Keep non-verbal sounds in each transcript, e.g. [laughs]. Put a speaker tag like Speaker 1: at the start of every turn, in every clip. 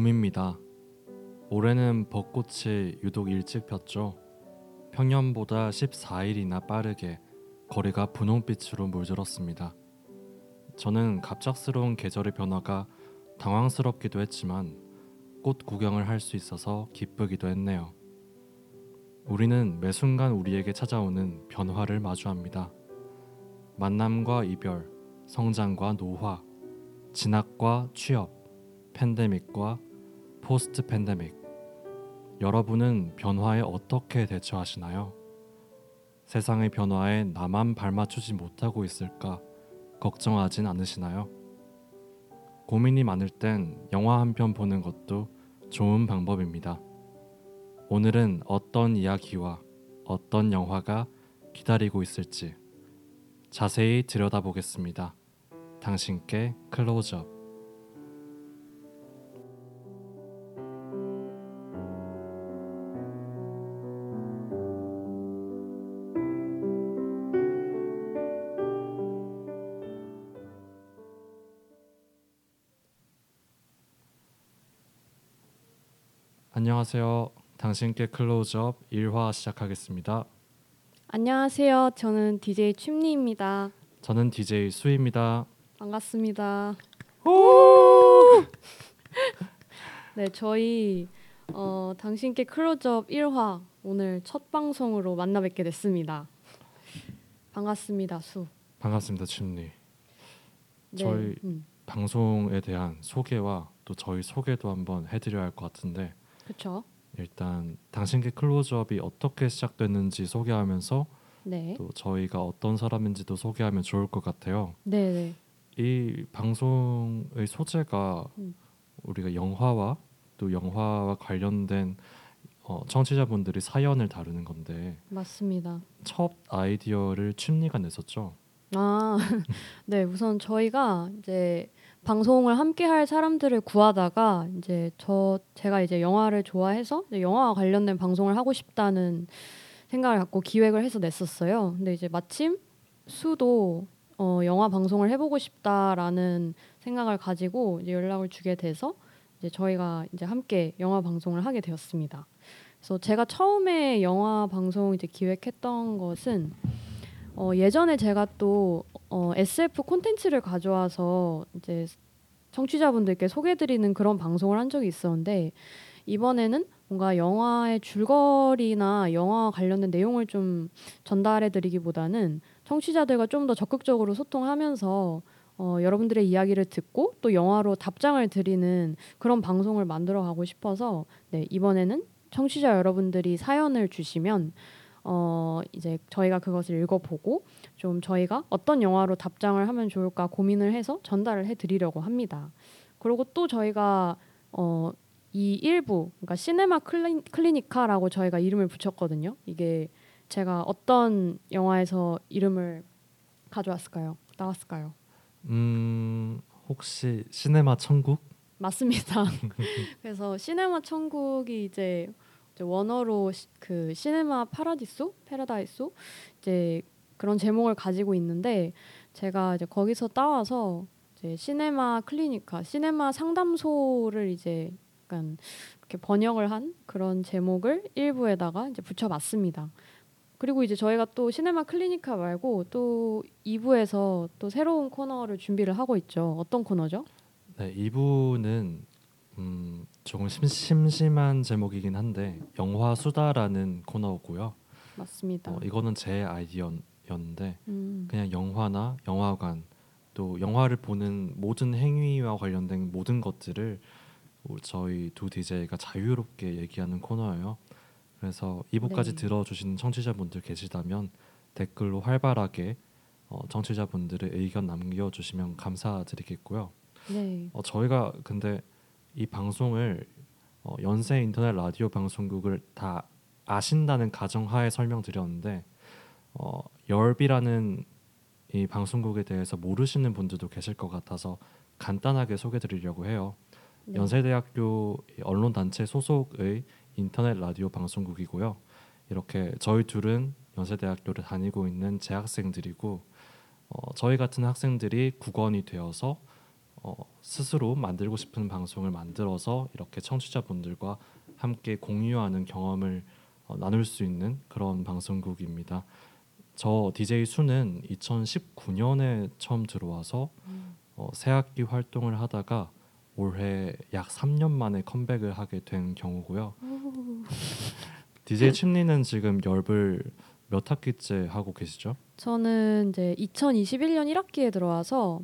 Speaker 1: 봄입니다. 올해는 벚꽃이 유독 일찍 폈죠. 평년보다 14일이나 빠르게 거리가 분홍빛으로 물들었습니다. 저는 갑작스러운 계절의 변화가 당황스럽기도 했지만 꽃 구경을 할 수 있어서 기쁘기도 했네요. 우리는 매 순간 우리에게 찾아오는 변화를 마주합니다. 만남과 이별, 성장과 노화, 진학과 취업, 팬데믹과 포스트 팬데믹. 여러분은 변화에 어떻게 대처하시나요? 세상의 변화에 나만 발맞추지 못하고 있을까 걱정하진 않으시나요? 고민이 많을 땐 영화 한 편 보는 것도 좋은 방법입니다. 오늘은 어떤 이야기와 어떤 영화가 기다리고 있을지 자세히 들여다보겠습니다. 당신께 클로즈업. 안녕하세요. 당신께 클로즈업 1화 시작하겠습니다.
Speaker 2: 안녕하세요. 저는 DJ 춤리입니다.
Speaker 1: 저는 DJ 수입니다.
Speaker 2: 반갑습니다. [laughs] 네, 저희 어, 당신께 클로즈업 1화 오늘 첫 방송으로 만나 뵙게 됐습니다. 반갑습니다, 수.
Speaker 1: 반갑습니다, 춘리.
Speaker 2: 네,
Speaker 1: 저희
Speaker 2: 음,
Speaker 1: 방송에 대한 소개와 또 저희 소개도 한번 해드려야 할 것 같은데
Speaker 2: 그렇죠.
Speaker 1: 일단 당신께 클로즈업이 어떻게 시작됐는지 소개하면서
Speaker 2: 네,
Speaker 1: 또 저희가 어떤 사람인지도 소개하면 좋을 것 같아요.
Speaker 2: 네, 네,
Speaker 1: 이 방송의 소재가
Speaker 2: 음.
Speaker 1: 우리가 영화와 또 영화와 관련된 어, 청취자분들이 사연을 다루는 건데
Speaker 2: 맞습니다.
Speaker 1: 첫 아이디어를 춘리가 냈었죠.
Speaker 2: 아, [laughs] 네, 우선 저희가 이제 방송을 함께 할 사람들을 구하다가 이제 저 제가 이제 영화를 좋아해서 이제 영화와 관련된 방송을 하고 싶다는 생각을 갖고 기획을 해서 냈었어요. 근데 이제 마침 수도 어, 영화 방송을 해보고 싶다라는 생각을 가지고 이제 연락을 주게 돼서 이제 저희가 이제 함께 영화 방송을 하게 되었습니다. 그래서 제가 처음에 영화 방송 이제 기획했던 것은 어, 예전에 제가 또 어, SF 콘텐츠를 가져와서 이제 청취자분들께 소개드리는 그런 방송을 한 적이 있었는데 이번에는 뭔가 영화의 줄거리나 영화와 관련된 내용을 좀 전달해드리기보다는 청취자들과 좀 더 적극적으로 소통하면서 어, 여러분들의 이야기를 듣고 또 영화로 답장을 드리는 그런 방송을 만들어 가고 싶어서 네, 이번에는 청취자 여러분들이 사연을 주시면 어, 이제 저희가 그것을 읽어보고 좀 저희가 어떤 영화로 답장을 하면 좋을까 고민을 해서 전달을 해드리려고 합니다. 그리고 또 저희가 어, 이 일부 그러니까 시네마 클리, 클리니카라고 저희가 이름을 붙였거든요. 이게 제가 어떤 영화에서 이름을 가져왔을까요? 나왔을까요?
Speaker 1: 음 혹시 시네마 천국?
Speaker 2: 맞습니다. [laughs] 그래서 시네마 천국이 이제 이제 원어로 시, 그 시네마 파라디소, 페라다이소 이제 그런 제목을 가지고 있는데 제가 이제 거기서 따와서 이제 시네마 클리니카, 시네마 상담소를 이제 약간 이렇게 번역을 한 그런 제목을 일부에다가 이제 붙여봤습니다. 그리고 이제 저희가 또 시네마 클리니카 말고 또 2부에서 또 새로운 코너를 준비를 하고 있죠. 어떤 코너죠?
Speaker 1: 네 이부는 음 조금 심, 심심한 제목이긴 한데 영화 수다라는 코너고요.
Speaker 2: 맞습니다.
Speaker 1: 어, 이거는 제 아이디어였는데
Speaker 2: 음,
Speaker 1: 그냥 영화나 영화관 또 영화를 보는 모든 행위와 관련된 모든 것들을 우리 저희 두 DJ가 자유롭게 얘기하는 코너예요. 그래서 2부까지
Speaker 2: 네.
Speaker 1: 들어주시는 청취자분들 계시다면 댓글로 활발하게 어, 청취자분들의 의견 남겨주시면 감사드리겠고요.
Speaker 2: 네.
Speaker 1: 어, 저희가 근데 이 방송을 어, 연세 인터넷 라디오 방송국을 다 아신다는 가정하에 설명드렸는데 어, 열비라는 이 방송국에 대해서 모르시는 분들도 계실 것 같아서 간단하게 소개드리려고 해요.
Speaker 2: 네.
Speaker 1: 연세대학교 언론 단체 소속의 인터넷 라디오 방송국이고요. 이렇게 저희 둘은 연세대학교를 다니고 있는 재학생들이고 어, 저희 같은 학생들이 국원이 되어서 어, 스스로 만들고 싶은 방송을 만들어서 이렇게 청취자분들과 함께 공유하는 경험을 어, 나눌 수 있는 그런 방송국입니다. 저 DJ 수는 2019년에 처음 들어와서 어, 새학기 활동을 하다가 올해 약 3년 만에 컴백을 하게 된 경우고요. [laughs] DJ 침리는 지금 열불 몇 학기째 하고 계시죠?
Speaker 2: 저는 이제 2021년 1학기에 들어와서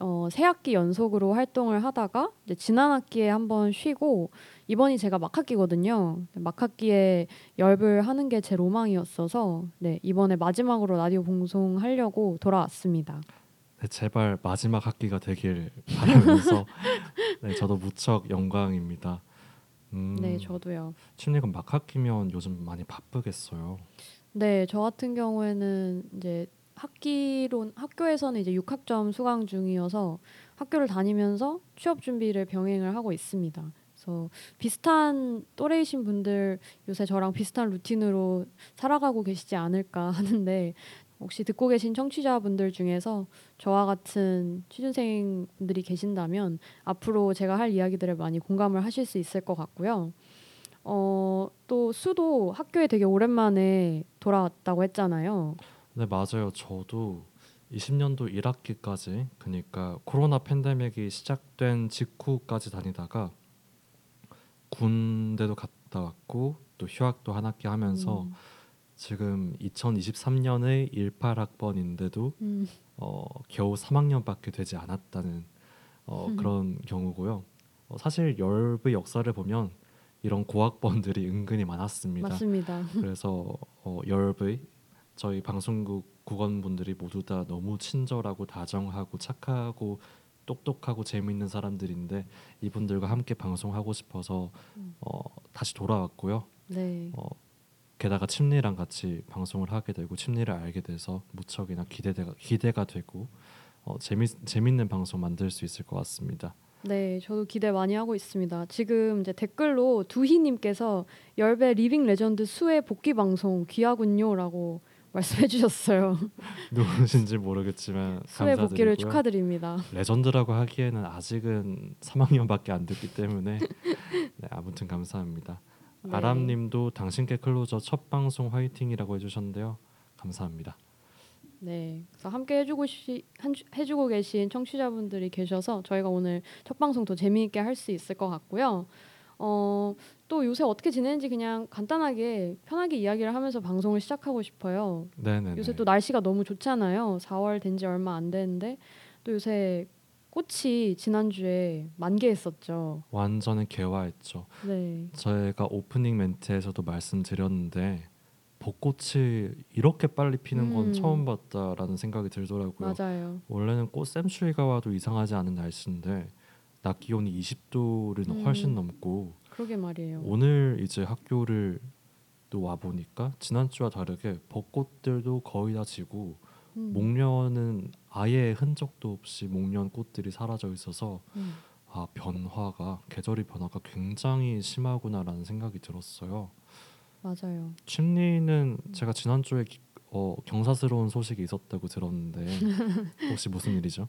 Speaker 2: 어, 세 학기 연속으로 활동을 하다가 이제 지난 학기에 한번 쉬고 이번이 제가 막학기거든요. 막학기에 열불 하는 게 제 로망이었어서 네, 이번에 마지막으로 라디오 방송 하려고 돌아왔습니다.
Speaker 1: 네, 제발 마지막 학기가 되길 바라면서 [laughs] 네, 저도 무척 영광입니다. 음,
Speaker 2: 네, 저도요.
Speaker 1: 침리가 막 학기면 요즘 많이 바쁘겠어요.
Speaker 2: 네, 저 같은 경우에는 이제 학기론 학교에서는 이제 6학점 수강 중이어서 학교를 다니면서 취업 준비를 병행을 하고 있습니다. 그래서 비슷한 또래이신 분들 요새 저랑 비슷한 루틴으로 살아가고 계시지 않을까 [laughs] 하는데 혹시 듣고 계신 청취자분들 중에서 저와 같은 취준생 분들이 계신다면 앞으로 제가 할 이야기들을 많이 공감을 하실 수 있을 것 같고요. 어, 또 수도 학교에 되게 오랜만에 돌아왔다고 했잖아요.
Speaker 1: 네 맞아요. 저도 20년도 1학기까지 그러니까 코로나 팬데믹이 시작된 직후까지 다니다가 군대도 갔다 왔고 또 휴학도 한 학기 하면서
Speaker 2: 음,
Speaker 1: 지금 2023년의 18학번인데도
Speaker 2: 음,
Speaker 1: 어, 겨우 3학년밖에 되지 않았다는 어,
Speaker 2: 음.
Speaker 1: 그런 경우고요. 어, 사실 열의 역사를 보면 이런 고학번들이 은근히 많았습니다.
Speaker 2: 맞습니다.
Speaker 1: 그래서 어, 열의 저희 방송국 국원분들이 모두 다 너무 친절하고 다정하고 착하고 똑똑하고 재미있는 사람들인데 이분들과 함께 방송하고 싶어서
Speaker 2: 음.
Speaker 1: 어, 다시 돌아왔고요.
Speaker 2: 네.
Speaker 1: 어, 게다가 침리랑 같이 방송을 하게 되고 침리를 알게 돼서 무척이나 기대가 기대가 되고 어, 재미 재밌는 방송 만들 수 있을 것 같습니다.
Speaker 2: 네, 저도 기대 많이 하고 있습니다. 지금 이제 댓글로 두희님께서 열배 living legend 수의 복귀 방송 귀하군요라고 말씀해 주셨어요. [laughs]
Speaker 1: 누구신지 모르겠지만
Speaker 2: 수의 복귀를. 축하드립니다.
Speaker 1: legend라고 하기에는 아직은 3학년밖에 안 됐기 때문에 네, 아무튼 감사합니다.
Speaker 2: 네.
Speaker 1: 아람님도 당신께 클로즈업 첫 방송 화이팅이라고 해주셨는데요. 감사합니다.
Speaker 2: 네, 그래서 함께 해주고 시, 한, 해주고 계신 청취자분들이 계셔서 저희가 오늘 첫 방송 더 재미있게 할 수 있을 것 같고요. 어, 또 요새 어떻게 지내는지 그냥 간단하게 편하게 이야기를 하면서 방송을 시작하고 싶어요.
Speaker 1: 네네.
Speaker 2: 요새 또 날씨가 너무 좋잖아요. 4월 된 지 얼마 안 됐는데 또 요새 꽃이 지난주에 만개했었죠.
Speaker 1: 완전히 개화했죠.
Speaker 2: 네.
Speaker 1: 저희가 오프닝 멘트에서도 말씀드렸는데 벚꽃이 이렇게 빨리 피는 건
Speaker 2: 음.
Speaker 1: 처음 봤다라는 생각이 들더라고요.
Speaker 2: 맞아요.
Speaker 1: 원래는 꽃샘추위가 와도 이상하지 않은 날씨인데 낮 기온이 20도를
Speaker 2: 음.
Speaker 1: 훨씬 넘고
Speaker 2: 그러게 말이에요.
Speaker 1: 오늘 이제 학교를 또 와 보니까 지난주와 다르게 벚꽃들도 거의 다 지고
Speaker 2: 음.
Speaker 1: 목련은 아예 흔적도 없이 목련 꽃들이 사라져 있어서
Speaker 2: 음.
Speaker 1: 아 변화가 계절의 변화가 굉장히 심하구나라는 생각이 들었어요.
Speaker 2: 맞아요.
Speaker 1: 침리는 제가 지난주에 기- 어, 경사스러운 소식이 있었다고 들었는데 혹시 무슨 일이죠?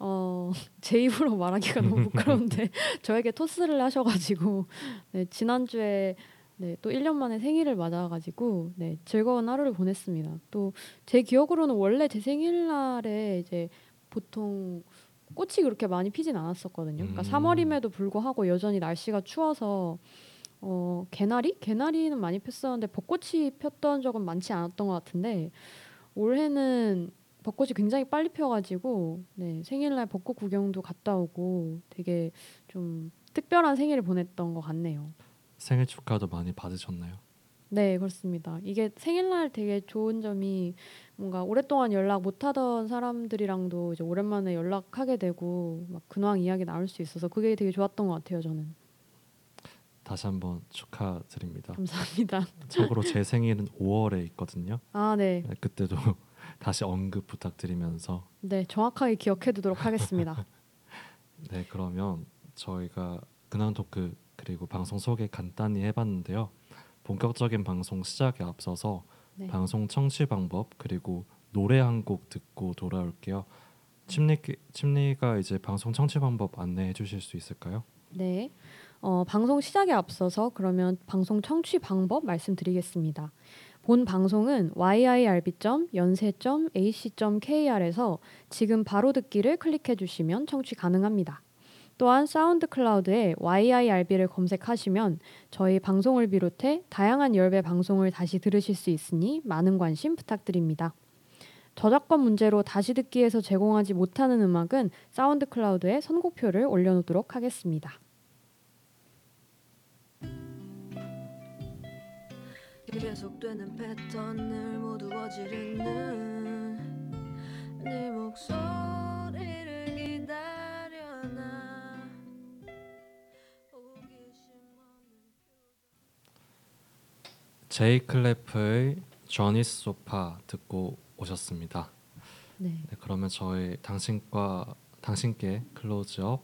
Speaker 2: 어, [laughs] 제 입으로 말하기가 너무 부끄러운데 [laughs] 저에게 토스를 하셔가지고 네, 지난주에 네, 또 1년 만에 생일을 맞아가지고 네, 즐거운 하루를 보냈습니다. 또 제 기억으로는 원래 제 생일날에 이제 보통 꽃이 그렇게 많이 피진 않았었거든요. 그러니까
Speaker 1: 음.
Speaker 2: 3월임에도 불구하고 여전히 날씨가 추워서 어, 개나리? 개나리는 많이 폈었는데 벚꽃이 폈던 적은 많지 않았던 것 같은데 올해는 벚꽃이 굉장히 빨리 펴가지고 네, 생일날 벚꽃 구경도 갔다 오고 되게 좀 특별한 생일을 보냈던 것 같네요.
Speaker 1: 생일 축하도 많이 받으셨나요?
Speaker 2: 네 그렇습니다. 이게 생일날 되게 좋은 점이 뭔가 오랫동안 연락 못하던 사람들이랑도 이제 오랜만에 연락하게 되고 막 근황 이야기 나눌 수 있어서 그게 되게 좋았던 것 같아요 저는.
Speaker 1: 다시 한번 축하드립니다.
Speaker 2: 감사합니다. [laughs]
Speaker 1: 참고로 제 생일은 5월에 있거든요.
Speaker 2: 아 네,
Speaker 1: 네, 그때도 다시 언급 부탁드리면서
Speaker 2: 네 정확하게 기억해두도록 하겠습니다. [laughs]
Speaker 1: 네 그러면 저희가 근황 토크 그리고 방송 소개 간단히 해봤는데요. 본격적인 방송 시작에 앞서서
Speaker 2: 네.
Speaker 1: 방송 청취 방법 그리고 노래 한 곡 듣고 돌아올게요. 침리 침리가 이제 방송 청취 방법 안내해 주실 수 있을까요?
Speaker 2: 네. 어, 방송 시작에 앞서서 그러면 방송 청취 방법 말씀드리겠습니다. 본 방송은 yirb.yonsei.ac.kr에서 지금 바로 듣기를 클릭해 주시면 청취 가능합니다. 또한 SoundCloud에 yirb를 검색하시면 저희 방송을 비롯해 다양한 열배 방송을 다시 들으실 수 있으니 많은 관심 부탁드립니다. 저작권 문제로 다시 듣기에서 제공하지 못하는 음악은 SoundCloud에 선곡표를 올려놓도록 하겠습니다.
Speaker 3: 계속되는 패턴을 모두 어지르는 네 목소리를 기다려나 호기심 없는
Speaker 1: 제이 클래프의 저니스 소파 듣고 오셨습니다.
Speaker 2: 네.
Speaker 1: 네, 그러면 저희 당신과 당신께 클로즈업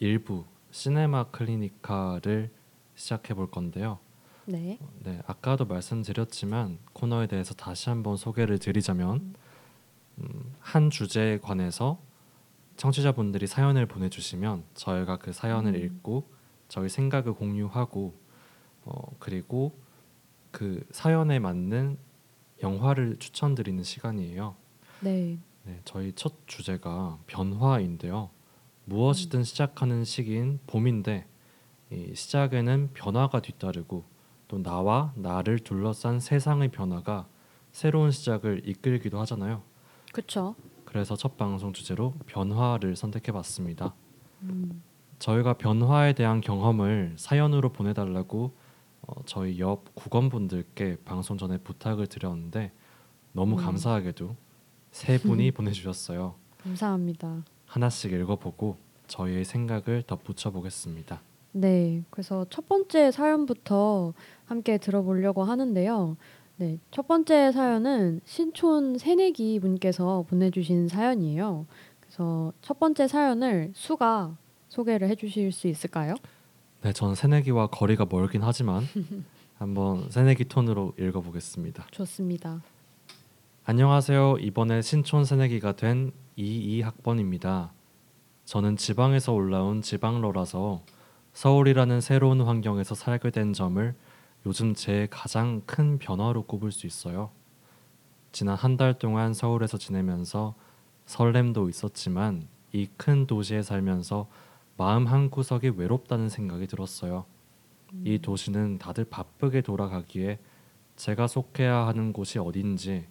Speaker 1: 일부 시네마 클리니카를 시작해 볼 건데요.
Speaker 2: 네.
Speaker 1: 네, 아까도 말씀드렸지만 코너에 대해서 다시 한번 소개를 드리자면 음, 한 주제에 관해서 청취자분들이 사연을 보내주시면 저희가 그 사연을
Speaker 2: 음.
Speaker 1: 읽고 저희 생각을 공유하고 어, 그리고 그 사연에 맞는 영화를 추천드리는 시간이에요.
Speaker 2: 네.
Speaker 1: 네, 저희 첫 주제가 변화인데요. 무엇이든 시작하는 시기인 봄인데 이 시작에는 변화가 뒤따르고 또 나와 나를 둘러싼 세상의 변화가 새로운 시작을 이끌기도 하잖아요.
Speaker 2: 그렇죠.
Speaker 1: 그래서 첫 방송 주제로 변화를 선택해봤습니다.
Speaker 2: 음.
Speaker 1: 저희가 변화에 대한 경험을 사연으로 보내달라고 어, 저희 옆 국원분들께 방송 전에 부탁을 드렸는데 너무
Speaker 2: 음.
Speaker 1: 감사하게도 세 분이 [laughs] 보내주셨어요.
Speaker 2: 감사합니다.
Speaker 1: 하나씩 읽어보고 저희의 생각을 덧붙여 보겠습니다.
Speaker 2: 네. 그래서 첫 번째 사연부터 함께 들어보려고 하는데요. 네. 첫 번째 사연은 신촌 새내기 분께서 보내주신 사연이에요. 그래서 첫 번째 사연을 수가 소개를 해주실 수 있을까요?
Speaker 1: 네, 전 새내기와 거리가 멀긴 하지만 [laughs] 한번 새내기 톤으로 읽어보겠습니다.
Speaker 2: 좋습니다.
Speaker 1: 안녕하세요. 이번에 신촌 새내기가 된 22학번입니다. 저는 지방에서 올라온 지방러라서 서울이라는 새로운 환경에서 살게 된 점을 요즘 제 가장 큰 변화로 꼽을 수 있어요. 지난 한 달 동안 서울에서 지내면서 설렘도 있었지만 이 큰 도시에 살면서 마음 한 구석이 외롭다는 생각이 들었어요. 이 도시는 다들 바쁘게 돌아가기에 제가 속해야 하는 곳이 어딘지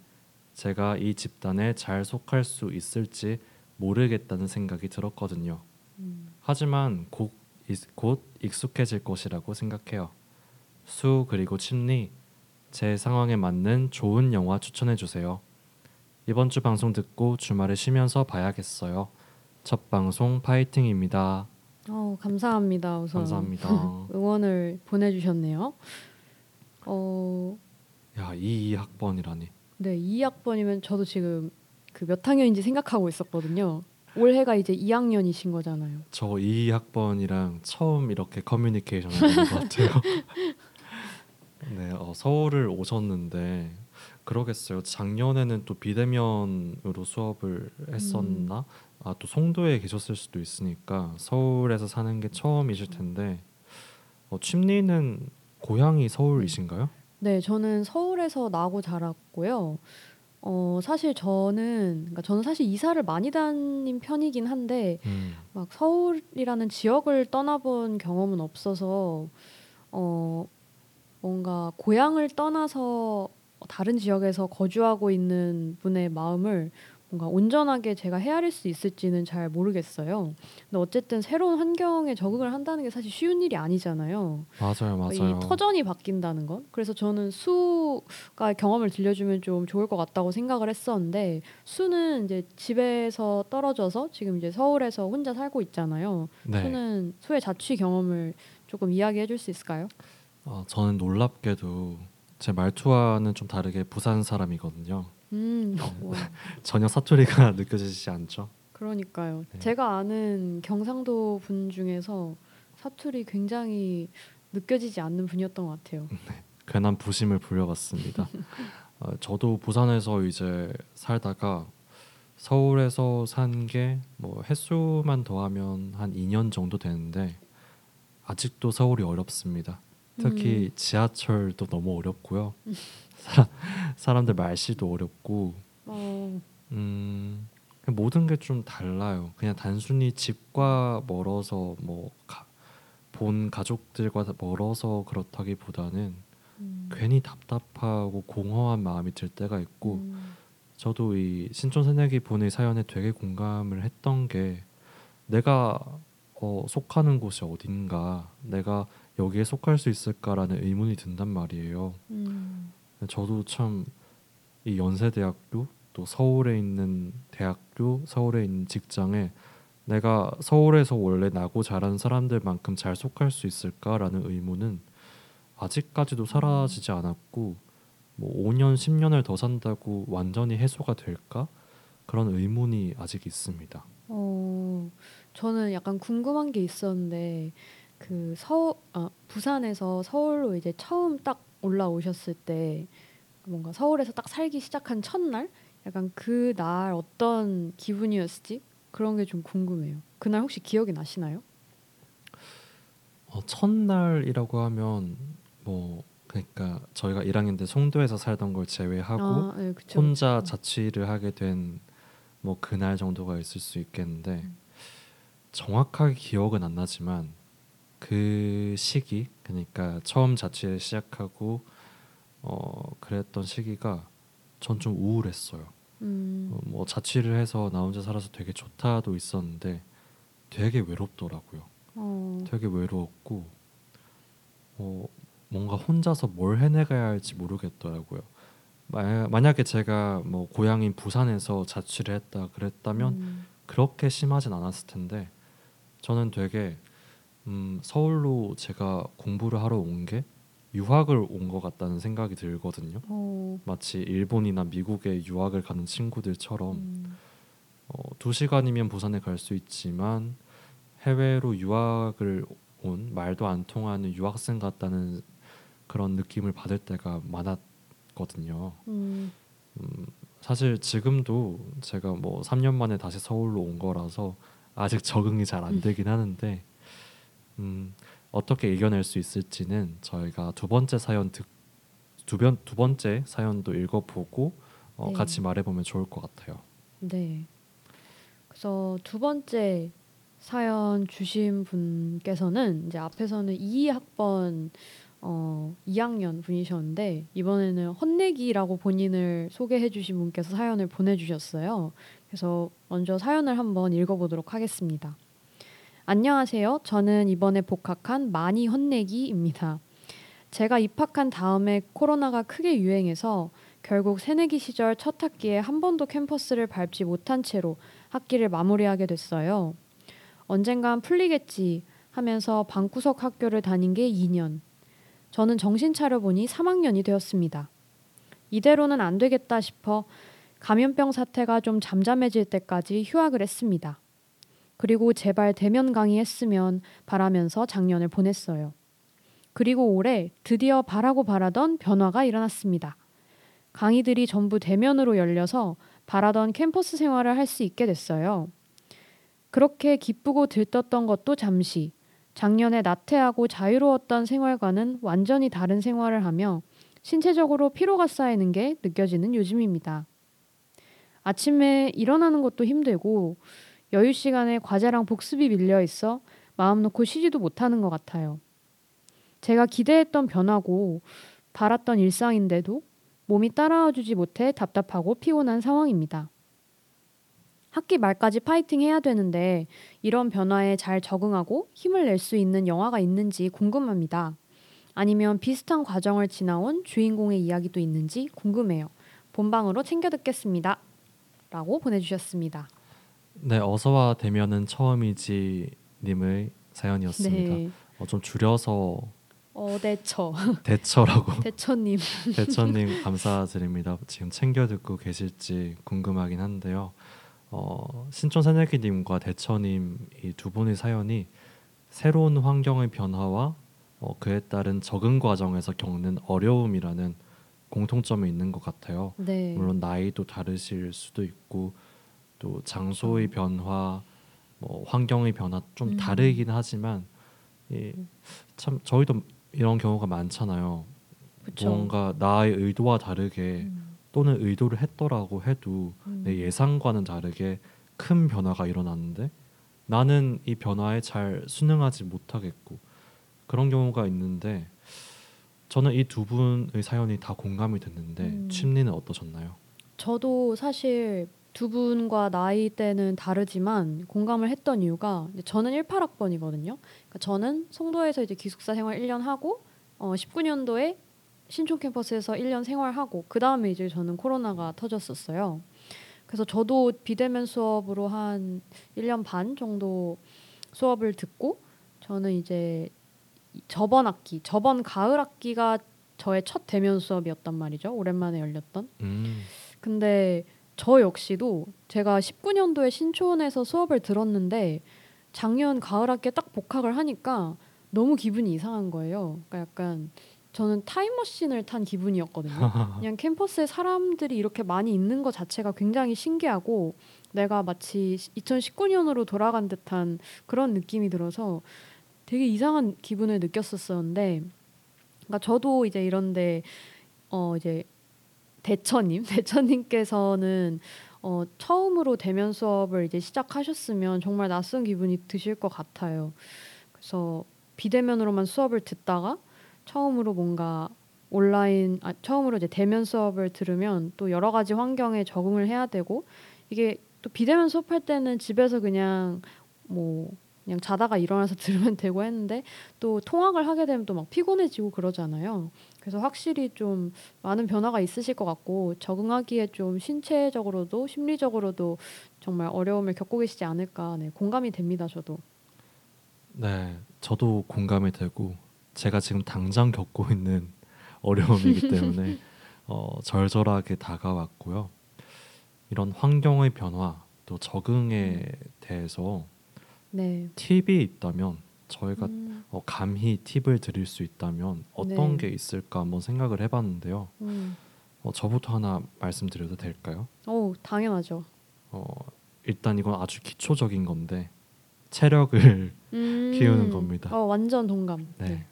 Speaker 1: 제가 이 집단에 잘 속할 수 있을지 모르겠다는 생각이 들었거든요.
Speaker 2: 음.
Speaker 1: 하지만 곧, 익- 곧 익숙해질 것이라고 생각해요. 수 그리고 침리 제 상황에 맞는 좋은 영화 추천해 주세요. 이번 주 방송 듣고 주말에 쉬면서 봐야겠어요. 첫 방송 파이팅입니다.
Speaker 2: 어, 감사합니다. 우선
Speaker 1: 감사합니다. [laughs]
Speaker 2: 응원을 보내주셨네요. 어,
Speaker 1: 야, 이 학번이라니.
Speaker 2: 네, 2학번이면 저도 지금 그 몇 학년인지 생각하고 있었거든요. 올해가 이제 2학년이신 거잖아요.
Speaker 1: 저이 학번이랑 처음 이렇게 커뮤니케이션을 하는 것 같아요. [laughs] 네, 어, 서울을 오셨는데 그러겠어요. 작년에는 또 비대면으로 수업을 했었나? 아, 또 송도에 계셨을 수도 있으니까 서울에서 사는 게 처음이실 텐데 어, 침리는 고향이 서울이신가요?
Speaker 2: 네, 저는 서울에서 나고 자랐고요. 어, 사실 저는 그러니까 저는 사실 이사를 많이 다닌 편이긴 한데
Speaker 1: 음,
Speaker 2: 막 서울이라는 지역을 떠나본 경험은 없어서 어 뭔가 고향을 떠나서 다른 지역에서 거주하고 있는 분의 마음을 뭔가 온전하게 제가 헤아릴 수 있을지는 잘 모르겠어요. 근데 어쨌든 새로운 환경에 적응을 한다는 게 사실 쉬운 일이 아니잖아요.
Speaker 1: 맞아요,
Speaker 2: 어, 이
Speaker 1: 맞아요.
Speaker 2: 터전이 바뀐다는 건. 그래서 저는 수가 경험을 들려주면 좀 좋을 것 같다고 생각을 했었는데 수는 이제 집에서 떨어져서 지금 이제 서울에서 혼자 살고 있잖아요.
Speaker 1: 네,
Speaker 2: 수는 수의 자취 경험을 조금 이야기해 줄 수 있을까요?
Speaker 1: 어, 저는 놀랍게도 제 말투와는 좀 다르게 부산 사람이거든요.
Speaker 2: 음, 와, [laughs]
Speaker 1: 전혀 사투리가 [laughs] 느껴지지 않죠.
Speaker 2: 그러니까요.
Speaker 1: 네.
Speaker 2: 제가 아는 경상도 분 중에서 사투리 굉장히 느껴지지 않는 분이었던 것 같아요.
Speaker 1: 괜한 부심을 부려봤습니다. [laughs] 어, 저도 부산에서 이제 살다가 서울에서 산 게 뭐 횟수만 더하면 한 2년 정도 되는데 아직도 서울이 어렵습니다. 특히 지하철도 너무 어렵고요. 사, 사람들 말씨도 어렵고.
Speaker 2: 어,
Speaker 1: 음, 모든 게 좀 달라요. 그냥 단순히 집과 멀어서 뭐 본 가족들과 멀어서 그렇다기보다는
Speaker 2: 음,
Speaker 1: 괜히 답답하고 공허한 마음이 들 때가 있고.
Speaker 2: 음,
Speaker 1: 저도 이 신촌 새내기 분의 사연에 되게 공감을 했던 게 내가 어, 속하는 곳이 어딘가 내가 여기에 속할 수 있을까라는 의문이 든단 말이에요.
Speaker 2: 음,
Speaker 1: 저도 참 이 연세대학교 또 서울에 있는 대학교 서울에 있는 직장에 내가 서울에서 원래 나고 자란 사람들만큼 잘 속할 수 있을까라는 의문은 아직까지도 사라지지 않았고 뭐 5년 10년을 더 산다고 완전히 해소가 될까 그런 의문이 아직 있습니다.
Speaker 2: 어, 저는 약간 궁금한 게 있었는데 그 서, 아, 부산에서 서울로 이제 처음 딱 올라오셨을 때 뭔가 서울에서 딱 살기 시작한 첫날 약간 그 날 어떤 기분이었을지 그런 게 좀 궁금해요. 그날 혹시 기억이 나시나요?
Speaker 1: 어, 첫날이라고 하면 뭐 그러니까 저희가 1학년 때 송도에서 살던 걸 제외하고
Speaker 2: 아, 네, 그쵸,
Speaker 1: 혼자
Speaker 2: 그쵸.
Speaker 1: 자취를 하게 된 뭐 그날 정도가 있을 수 있겠는데
Speaker 2: 음.
Speaker 1: 정확하게 기억은 안 나지만 그 시기 그러니까 처음 자취를 시작하고 어 그랬던 시기가 전 좀 우울했어요.
Speaker 2: 음,
Speaker 1: 어, 뭐 자취를 해서 나 혼자 살아서 되게 좋다도 있었는데 되게 외롭더라고요.
Speaker 2: 어,
Speaker 1: 되게 외로웠고 어, 뭔가 혼자서 뭘 해내가야 할지 모르겠더라고요. 마- 만약에 제가 뭐 고향인 부산에서 자취를 했다 그랬다면
Speaker 2: 음,
Speaker 1: 그렇게 심하진 않았을 텐데 저는 되게 음, 서울로 제가 공부를 하러 온 게 유학을 온 것 같다는 생각이 들거든요.
Speaker 2: 어,
Speaker 1: 마치 일본이나 미국에 유학을 가는 친구들처럼
Speaker 2: 음,
Speaker 1: 어, 두 시간이면 부산에 갈 수 있지만 해외로 유학을 온 말도 안 통하는 유학생 같다는 그런 느낌을 받을 때가 많았거든요.
Speaker 2: 음,
Speaker 1: 음, 사실 지금도 제가 뭐 3년 만에 다시 서울로 온 거라서 아직 적응이 잘 안 되긴 하는데 음, 어떻게 이겨낼 수 있을지는 저희가 두 번째 사연 듣, 두, 번, 두 번째 사연도 읽어보고 어,
Speaker 2: 네.
Speaker 1: 같이 말해보면 좋을 것 같아요.
Speaker 2: 네. 그래서 두 번째 사연 주신 분께서는 이제 앞에서는 2학번 어 2학년 분이셨는데 이번에는 헌내기라고 본인을 소개해 주신 분께서 사연을 보내주셨어요. 그래서 먼저 사연을 한번 읽어보도록 하겠습니다. 안녕하세요. 저는 이번에 복학한 많이 헌내기입니다. 제가 입학한 다음에 코로나가 크게 유행해서 결국 새내기 시절 첫 학기에 한 번도 캠퍼스를 밟지 못한 채로 학기를 마무리하게 됐어요. 언젠간 풀리겠지 하면서 방구석 학교를 다닌 게 2년. 저는 정신 차려보니 3학년이 되었습니다. 이대로는 안 되겠다 싶어 감염병 사태가 좀 잠잠해질 때까지 휴학을 했습니다. 그리고 제발 대면 강의했으면 바라면서 작년을 보냈어요. 그리고 올해 드디어 바라고 바라던 변화가 일어났습니다. 강의들이 전부 대면으로 열려서 바라던 캠퍼스 생활을 할 수 있게 됐어요. 그렇게 기쁘고 들떴던 것도 잠시, 작년에 나태하고 자유로웠던 생활과는 완전히 다른 생활을 하며 신체적으로 피로가 쌓이는 게 느껴지는 요즘입니다. 아침에 일어나는 것도 힘들고 여유 시간에 과제랑 복습이 밀려 있어 마음 놓고 쉬지도 못하는 것 같아요. 제가 기대했던 변화고 바랐던 일상인데도 몸이 따라와 주지 못해 답답하고 피곤한 상황입니다. 학기 말까지 파이팅 해야 되는데 이런 변화에 잘 적응하고 힘을 낼 수 있는 영화가 있는지 궁금합니다. 아니면 비슷한 과정을 지나온 주인공의 이야기도 있는지 궁금해요. 본방으로 챙겨 듣겠습니다. 라고 보내주셨습니다.
Speaker 1: 네, 어서와 대면은 처음이지 님의 사연이었습니다.
Speaker 2: 네.
Speaker 1: 어, 좀 줄여서
Speaker 2: 어 대처 [laughs]
Speaker 1: 대처라고
Speaker 2: 대처님. [laughs]
Speaker 1: 대처님 감사드립니다. 지금 챙겨 듣고 계실지 궁금하긴 한데요. 어, 신촌 새내기님과 대처님 이 두 분의 사연이 새로운 환경의 변화와 어, 그에 따른 적응 과정에서 겪는 어려움이라는 공통점이 있는 것 같아요.
Speaker 2: 네.
Speaker 1: 물론 나이도 다르실 수도 있고 또 장소의 변화, 뭐 환경의 변화 좀
Speaker 2: 음.
Speaker 1: 다르긴 하지만 이, 참 저희도 이런 경우가 많잖아요.
Speaker 2: 그쵸.
Speaker 1: 뭔가 나의 의도와 다르게
Speaker 2: 음,
Speaker 1: 또는 의도를 했더라고 해도
Speaker 2: 음.
Speaker 1: 내 예상과는 다르게 큰 변화가 일어났는데 나는 이 변화에 잘 순응하지 못하겠고 그런 경우가 있는데 저는 이 두 분의 사연이 다 공감이 됐는데
Speaker 2: 음.
Speaker 1: 침리는 어떠셨나요?
Speaker 2: 저도 사실 두 분과 나이대는 다르지만 공감을 했던 이유가 저는 18학번이거든요. 그러니까 저는 송도에서 이제 기숙사 생활 1년 하고 어, 19년도에 신촌 캠퍼스에서 1년 생활하고 그 다음에 이제 저는 코로나가 터졌었어요. 그래서 저도 비대면 수업으로 한 1년 반 정도 수업을 듣고 저는 이제 이- 저번 학기, 저번 가을 학기가 저의 첫 대면 수업이었단 말이죠. 오랜만에 열렸던.
Speaker 1: 음,
Speaker 2: 근데 저 역시도 제가 19년도에 신촌에서 수업을 들었는데 작년 가을 학기에 딱 복학을 하니까 너무 기분이 이상한 거예요. 그러니까 약간 저는 타임머신을 탄 기분이었거든요. [laughs] 그냥 캠퍼스에 사람들이 이렇게 많이 있는 것 자체가 굉장히 신기하고 내가 마치 2019년으로 돌아간 듯한 그런 느낌이 들어서 되게 이상한 기분을 느꼈었었는데 그러니까 저도 이제 이런데 어 이제 대처님 [laughs] 대처님께서는 어 처음으로 대면 수업을 이제 시작하셨으면 정말 낯선 기분이 드실 것 같아요. 그래서 비대면으로만 수업을 듣다가 처음으로 뭔가 온라인 아, 처음으로 이제 대면 수업을 들으면 또 여러 가지 환경에 적응을 해야 되고 이게 또 비대면 수업할 때는 집에서 그냥 뭐 그냥 자다가 일어나서 [laughs] 들으면 되고 했는데 또 통학을 하게 되면 또 막 피곤해지고 그러잖아요. 그래서 확실히 좀 많은 변화가 있으실 것 같고 적응하기에 좀 신체적으로도 심리적으로도 정말 어려움을 겪고 계시지 않을까 네, 공감이 됩니다. 저도.
Speaker 1: 네, 저도 공감이 되고 제가 지금 당장 겪고 있는 [laughs] 어려움이기 때문에 [laughs] 어, 절절하게 다가왔고요. 이런 환경의 변화 또 적응에 대해서
Speaker 2: 네.
Speaker 1: 팁이 있다면 저희가
Speaker 2: 음,
Speaker 1: 어, 감히 팁을 드릴 수 있다면 어떤
Speaker 2: 네.
Speaker 1: 게 있을까 한번 생각을 해봤는데요.
Speaker 2: 음.
Speaker 1: 어, 저부터 하나 말씀드려도 될까요?
Speaker 2: 오, 당연하죠.
Speaker 1: 어, 일단 이건 아주 기초적인 건데 체력을 [laughs]
Speaker 2: 음,
Speaker 1: 키우는 겁니다.
Speaker 2: 어, 완전 동감.
Speaker 1: 네.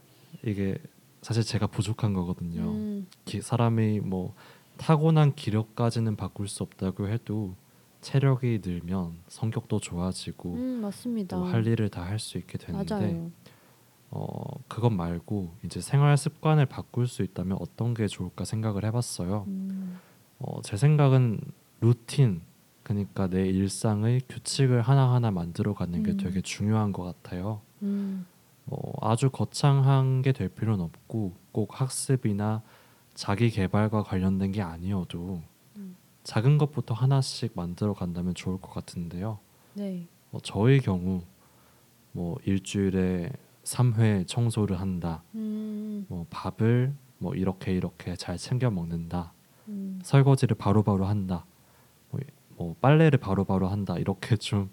Speaker 1: 이게 사실 제가 부족한 거거든요.
Speaker 2: 음,
Speaker 1: 기, 사람이 뭐 타고난 기력까지는 바꿀 수 없다고 해도 체력이 늘면 성격도 좋아지고
Speaker 2: 음, 맞습니다.
Speaker 1: 또할 일을 다 할 수 있게 되는데
Speaker 2: 맞아요.
Speaker 1: 어 그것 말고 이제 생활 습관을 바꿀 수 있다면 어떤 게 좋을까 생각을 해봤어요.
Speaker 2: 음,
Speaker 1: 어, 제 생각은 루틴 그러니까 내 일상의 규칙을 하나하나 만들어 가는 게
Speaker 2: 음.
Speaker 1: 되게 중요한 것 같아요.
Speaker 2: 음,
Speaker 1: 뭐 아주 거창한 게 될 필요는 없고 꼭 학습이나 자기 개발과 관련된 게 아니어도
Speaker 2: 음.
Speaker 1: 작은 것부터 하나씩 만들어 간다면 좋을 것 같은데요.
Speaker 2: 네.
Speaker 1: 어, 저의 경우 뭐 일주일에 3회 청소를 한다.
Speaker 2: 음,
Speaker 1: 뭐 밥을 뭐 이렇게 이렇게 잘 챙겨 먹는다.
Speaker 2: 음,
Speaker 1: 설거지를 바로바로 한다. 뭐, 뭐 빨래를 바로 바로 한다. 이렇게 [laughs] 좀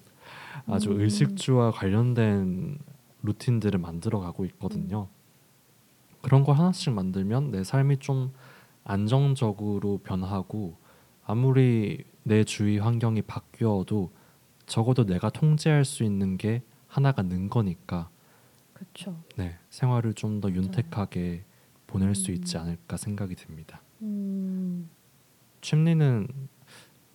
Speaker 1: 아주
Speaker 2: 음.
Speaker 1: 의식주와 관련된 루틴들을 만들어 가고 있거든요.
Speaker 2: 음.
Speaker 1: 그런 거 하나씩 만들면 내 삶이 좀 안정적으로 변하고 아무리 내 주위 환경이 바뀌어도 적어도 내가 통제할 수 있는 게 하나가 는 거니까
Speaker 2: 그렇죠.
Speaker 1: 네, 생활을 좀 더 윤택하게 보낼 수
Speaker 2: 음.
Speaker 1: 있지 않을까 생각이 듭니다.
Speaker 2: 음,
Speaker 1: 춤리는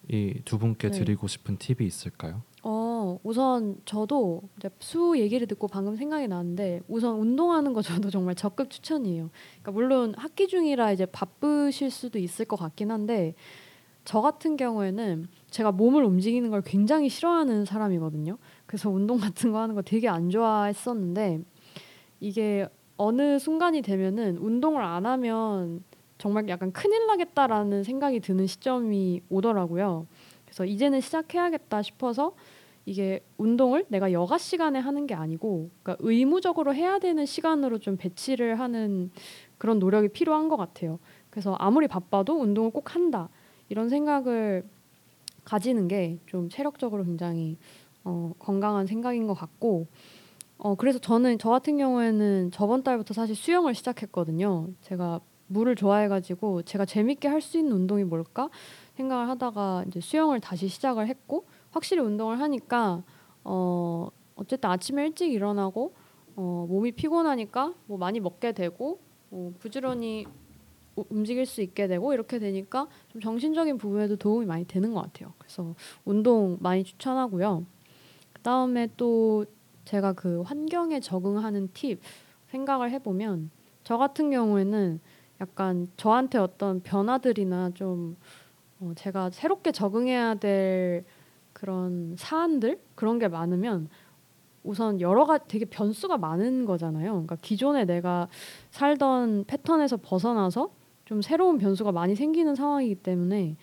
Speaker 1: 이 두 분께
Speaker 2: 네.
Speaker 1: 드리고 싶은 팁이 있을까요?
Speaker 2: 어, 우선 저도 이제 수 얘기를 듣고 방금 생각이 나는데 우선 운동하는 거 저도 정말 적극 추천이에요. 그러니까 물론 학기 중이라 이제 바쁘실 수도 있을 것 같긴 한데 저 같은 경우에는 제가 몸을 움직이는 걸 굉장히 싫어하는 사람이거든요. 그래서 운동 같은 거 하는 거 되게 안 좋아했었는데 이게 어느 순간이 되면은 운동을 안 하면 정말 약간 큰일 나겠다라는 생각이 드는 시점이 오더라고요. 그래서 이제는 시작해야겠다 싶어서 이게 운동을 내가 여가 시간에 하는 게 아니고 그러니까 의무적으로 해야 되는 시간으로 좀 배치를 하는 그런 노력이 필요한 것 같아요. 그래서 아무리 바빠도 운동을 꼭 한다 이런 생각을 가지는 게 좀 체력적으로 굉장히 어, 건강한 생각인 것 같고 어, 그래서 저는 저 같은 경우에는 저번 달부터 사실 수영을 시작했거든요. 제가 물을 좋아해가지고 제가 재밌게 할 수 있는 운동이 뭘까 생각을 하다가 이제 수영을 다시 시작을 했고 확실히 운동을 하니까 어 어쨌든 아침에 일찍 일어나고 어 몸이 피곤하니까 뭐 많이 먹게 되고 뭐 부지런히 우- 움직일 수 있게 되고 이렇게 되니까 좀 정신적인 부분에도 도움이 많이 되는 것 같아요. 그래서 운동 많이 추천하고요. 그다음에 또 제가 그 환경에 적응하는 팁 생각을 해보면 저 같은 경우에는 약간 저한테 어떤 변화들이나 좀 어, 제가 새롭게 적응해야 될 그런 사안들 그런 게 많으면 우선 여러 가지 되게 변수가 많은 거잖아요. 그러니까 기존에 내가 살던 패턴에서 벗어나서 좀 새로운 변수가 많이 생기는 상황이기 때문에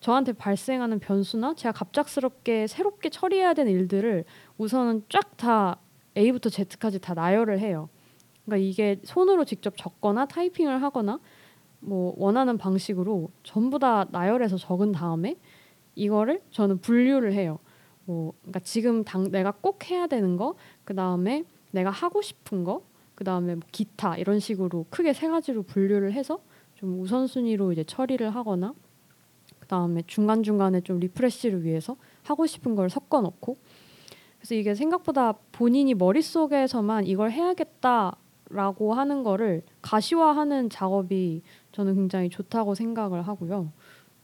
Speaker 2: 저한테 발생하는 변수나 제가 갑작스럽게 새롭게 처리해야 되는 일들을 우선은 쫙 다 A부터 Z까지 다 나열을 해요. 그러니까 이게 손으로 직접 적거나 타이핑을 하거나 뭐 원하는 방식으로 전부 다 나열해서 적은 다음에 이거를 저는 분류를 해요. 뭐 그러니까 지금 당 내가 꼭 해야 되는 거, 그 다음에 내가 하고 싶은 거, 그 다음에 뭐 기타 이런 식으로 크게 세 가지로 분류를 해서 좀 우선순위로 이제 처리를 하거나 그 다음에 중간 중간에 좀 리프레시를 위해서 하고 싶은 걸 섞어 놓고 그래서 이게 생각보다 본인이 머릿속에서만 이걸 해야겠다라고 하는 거를 가시화하는 작업이 저는 굉장히 좋다고 생각을 하고요.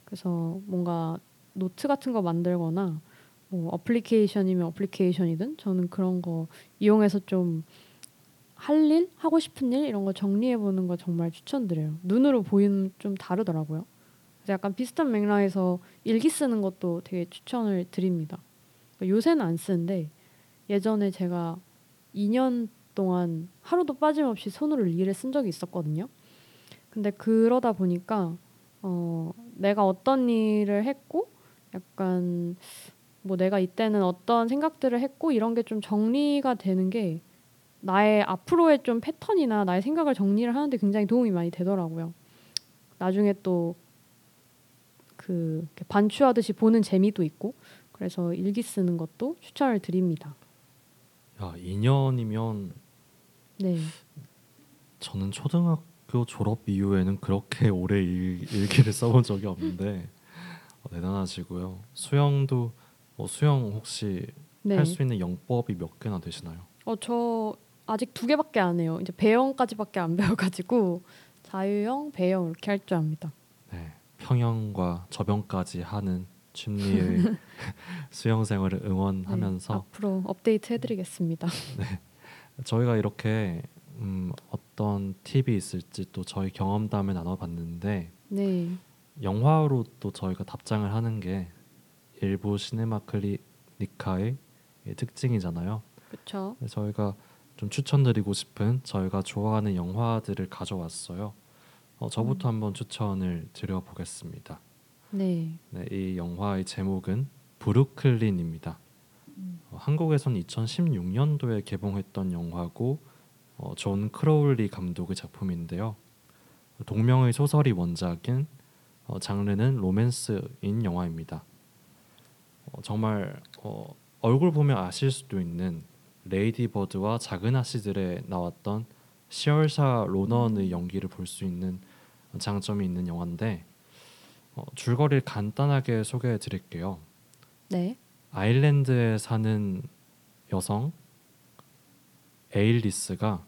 Speaker 2: 그래서 뭔가 노트 같은 거 만들거나 뭐 어플리케이션이면 어플리케이션이든 저는 그런 거 이용해서 좀 할 일, 하고 싶은 일 이런 거 정리해 보는 거 정말 추천드려요. 눈으로 보이는 좀 다르더라고요. 그래서 약간 비슷한 맥락에서 일기 쓰는 것도 되게 추천을 드립니다. 그러니까 요새는 안 쓰는데 예전에 제가 2년 동안 하루도 빠짐없이 손으로 일기를 쓴 적이 있었거든요. 근데 그러다 보니까 어, 내가 어떤 일을 했고 약간 뭐 내가 이때는 어떤 생각들을 했고 이런 게 좀 정리가 되는 게 나의 앞으로의 좀 패턴이나 나의 생각을 정리를 하는데 굉장히 도움이 많이 되더라고요. 나중에 또 그 반추하듯이 보는 재미도 있고 그래서 일기 쓰는 것도 추천을 드립니다.
Speaker 1: 야 2년이면
Speaker 2: 네.
Speaker 1: 저는 초등학교 졸업 이후에는 그렇게 오래 일, 일기를 써본 적이 없는데 어, 대단하시고요. 수영도 뭐 수영 혹시
Speaker 2: 네.
Speaker 1: 할수 있는 영법이 몇 개나 되시나요?
Speaker 2: 어 저 아직 두 개밖에 안 해요. 이제 배영까지밖에 안 [laughs] 배워가지고 자유형, 배영 이렇게 할 줄 압니다.
Speaker 1: 네, 평영과 접영까지 하는 [laughs] 춘리의 [laughs] 수영 생활을
Speaker 2: 네,
Speaker 1: 응원하면서
Speaker 2: 앞으로 업데이트 해드리겠습니다.
Speaker 1: 저희가 이렇게 음, 어떤 팁이 있을지 또 저희 경험담을 나눠봤는데
Speaker 2: 네,
Speaker 1: 영화로 또 저희가 답장을 하는 게 일부 시네마 클리니카의 특징이잖아요.
Speaker 2: 그렇죠.
Speaker 1: 저희가 좀 추천드리고 싶은 저희가 좋아하는 영화들을 가져왔어요. 어, 저부터 한번 추천을 드려보겠습니다.
Speaker 2: 네,
Speaker 1: 네, 이 영화의 제목은 브루클린입니다. 어, 한국에선 2016년도에 개봉했던 영화고 어, 존 크로울리 감독의 작품인데요. 동명의 소설이 원작인 어, 장르는 로맨스인 영화입니다. 어, 정말 어, 얼굴 보면 아실 수도 있는 레이디 버드와 작은 아씨들에 나왔던 시얼샤 로넌의 연기를 볼 수 있는 장점이 있는 영화인데 어, 줄거리를 간단하게 소개해 드릴게요.
Speaker 2: 네,
Speaker 1: 아일랜드에 사는 여성 에일리스가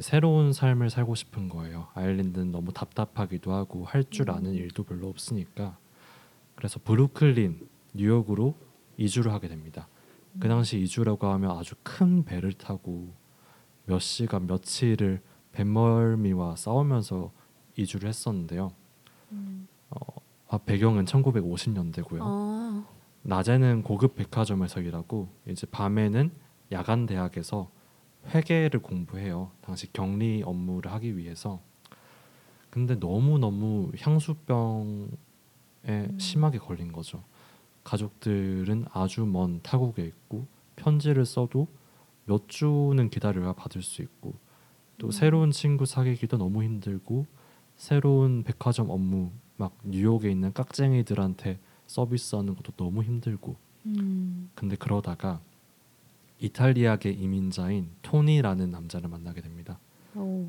Speaker 1: 새로운 삶을 살고 싶은 거예요. 아일랜드는 너무 답답하기도 하고 할 줄 아는 일도 별로 없으니까 그래서 브루클린, 뉴욕으로 이주를 하게 됩니다. 그 당시 이주라고 하면 아주 큰 배를 타고 몇 시간 며칠을 뱃멀미와 싸우면서 이주를 했었는데요. 어, 아, 배경은 1950년대고요.
Speaker 2: 아,
Speaker 1: 낮에는 고급 백화점에서 일하고 이제 밤에는 야간 대학에서 회계를 공부해요. 당시 격리 업무를 하기 위해서. 근데 너무 너무 향수병에 심하게 걸린 거죠. 가족들은 아주 먼 타국에 있고 편지를 써도 몇 주는 기다려야 받을 수 있고 또 새로운 친구 사귀기도 너무 힘들고 새로운 백화점 업무 막 뉴욕에 있는 깍쟁이들한테 서비스하는 것도 너무 힘들고
Speaker 2: 음,
Speaker 1: 근데 그러다가 이탈리아계 이민자인 토니라는 남자를 만나게 됩니다.
Speaker 2: 오,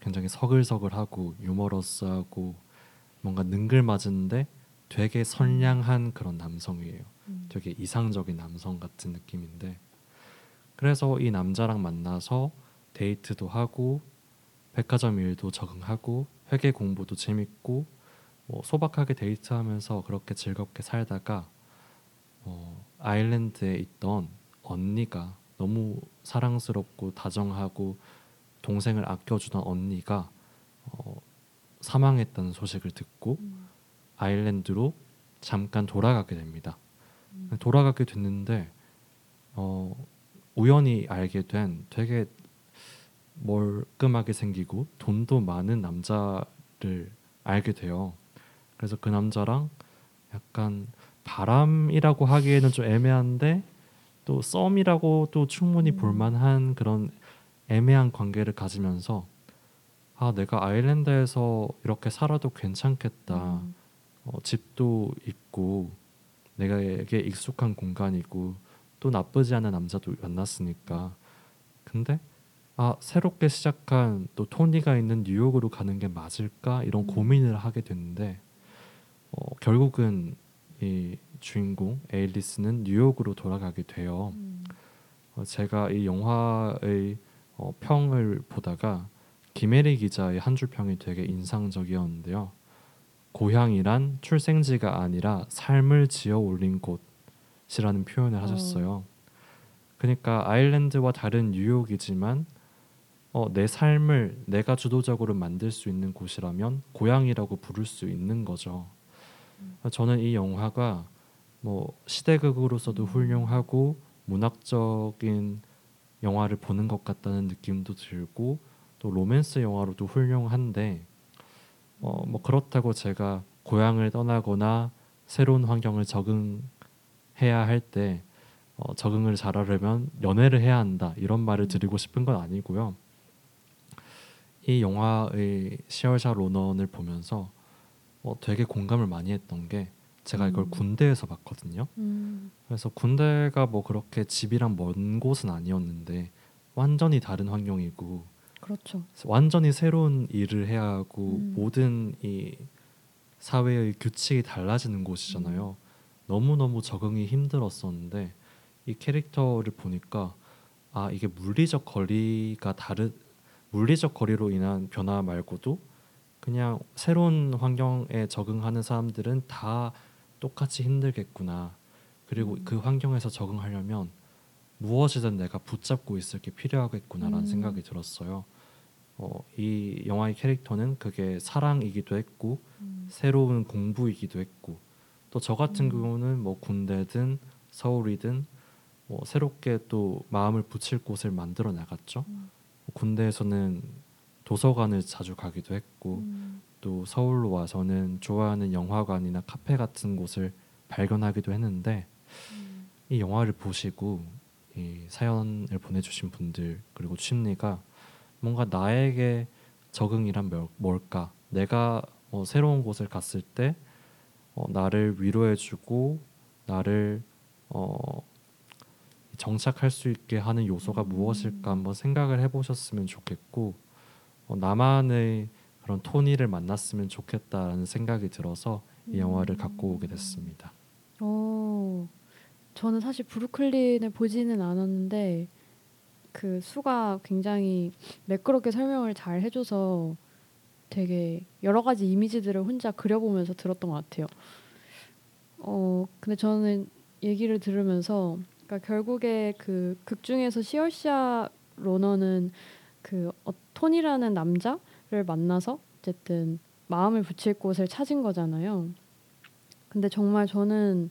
Speaker 1: 굉장히 서글서글하고 유머러스하고 뭔가 능글맞은데 되게 선량한 그런 남성이에요.
Speaker 2: 음.
Speaker 1: 되게 이상적인 남성 같은 느낌인데 그래서 이 남자랑 만나서 데이트도 하고 백화점 일도 적응하고 회계 공부도 재밌고 뭐 소박하게 데이트하면서 그렇게 즐겁게 살다가 어, 아일랜드에 있던 언니가 너무 사랑스럽고 다정하고 동생을 아껴주던 언니가 어, 사망했다는 소식을 듣고
Speaker 2: 음.
Speaker 1: 아일랜드로 잠깐 돌아가게 됩니다.
Speaker 2: 음.
Speaker 1: 돌아가게 됐는데 어, 우연히 알게 된 되게 멀끔하게 생기고 돈도 많은 남자를 알게 돼요. 그래서 그 남자랑 약간 바람이라고 하기에는 좀 애매한데 또 썸이라고 또 충분히
Speaker 2: 음.
Speaker 1: 볼만한 그런 애매한 관계를 가지면서 아 내가 아일랜드에서 이렇게 살아도 괜찮겠다.
Speaker 2: 음.
Speaker 1: 어, 집도 있고 내가에게 익숙한 공간이고 또 나쁘지 않은 남자도 만났으니까 근데 아 새롭게 시작한 또 토니가 있는 뉴욕으로 가는 게 맞을까 이런
Speaker 2: 음.
Speaker 1: 고민을 하게 됐는데 어, 결국은 이 주인공 에일리스는 뉴욕으로 돌아가게 돼요.
Speaker 2: 음.
Speaker 1: 어, 제가 이 영화의 어, 평을 보다가 김혜리 기자의 한 줄 평이 되게 인상적이었는데요. 고향이란 출생지가 아니라 삶을 지어 올린 곳이라는 표현을 하셨어요. 그러니까 아일랜드와 다른 뉴욕이지만 어, 내 삶을 내가 주도적으로 만들 수 있는 곳이라면 고향이라고 부를 수 있는 거죠. 저는 이 영화가 뭐 시대극으로서도
Speaker 2: 음.
Speaker 1: 훌륭하고 문학적인 영화를 보는 것 같다는 느낌도 들고 또 로맨스 영화로도 훌륭한데 어 뭐 그렇다고 제가 고향을 떠나거나 새로운 환경을 적응해야 할 때 어, 적응을 잘하려면 연애를 해야 한다 이런 말을 드리고 싶은 건 아니고요. 이 영화의 시얼샤 로넌을 보면서 어, 되게 공감을 많이 했던 게 제가 이걸
Speaker 2: 음.
Speaker 1: 군대에서 봤거든요.
Speaker 2: 음.
Speaker 1: 그래서 군대가 뭐 그렇게 집이랑 먼 곳은 아니었는데 완전히 다른 환경이고
Speaker 2: 그렇죠.
Speaker 1: 완전히 새로운 일을 해야 하고
Speaker 2: 음.
Speaker 1: 모든 이 사회의 규칙이 달라지는 곳이잖아요. 너무 너무 적응이 힘들었었는데 이 캐릭터를 보니까 아 이게 물리적 거리가 다르 물리적 거리로 인한 변화 말고도 그냥 새로운 환경에 적응하는 사람들은 다 똑같이 힘들겠구나. 그리고
Speaker 2: 음.
Speaker 1: 그 환경에서 적응하려면 무엇이든 내가 붙잡고 있을 게 필요하겠구나라는
Speaker 2: 음.
Speaker 1: 생각이 들었어요. 어, 이 영화의 캐릭터는 그게 사랑이기도 했고
Speaker 2: 음.
Speaker 1: 새로운 공부이기도 했고 또 저 같은
Speaker 2: 음.
Speaker 1: 경우는 뭐 군대든 서울이든 뭐 새롭게 또 마음을 붙일 곳을 만들어 나갔죠.
Speaker 2: 음.
Speaker 1: 군대에서는 도서관을 자주 가기도 했고
Speaker 2: 음.
Speaker 1: 또 서울로 와서는 좋아하는 영화관이나 카페 같은 곳을 발견하기도 했는데
Speaker 2: 음.
Speaker 1: 이 영화를 보시고 이 사연을 보내주신 분들 그리고 취미가 뭔가 나에게 적응이란 뭘- 뭘까? 내가 뭐 새로운 곳을 갔을 때 어, 나를 위로해주고 나를 어, 정착할 수 있게 하는 요소가
Speaker 2: 음.
Speaker 1: 무엇일까 한번 생각을 해보셨으면 좋겠고 어, 나만의 그런 토니를 만났으면 좋겠다라는 생각이 들어서 이 영화를 갖고 오게 됐습니다.
Speaker 2: 어, 저는 사실 브루클린을 보지는 않았는데 그 수가 굉장히 매끄럽게 설명을 잘 해줘서 되게 여러 가지 이미지들을 혼자 그려보면서 들었던 것 같아요. 어, 근데 저는 얘기를 들으면서 그러니까 결국에 그 극 중에서 시얼시아 로너는 그 어, 톤이라는 남자를 만나서 어쨌든 마음을 붙일 곳을 찾은 거잖아요. 근데 정말 저는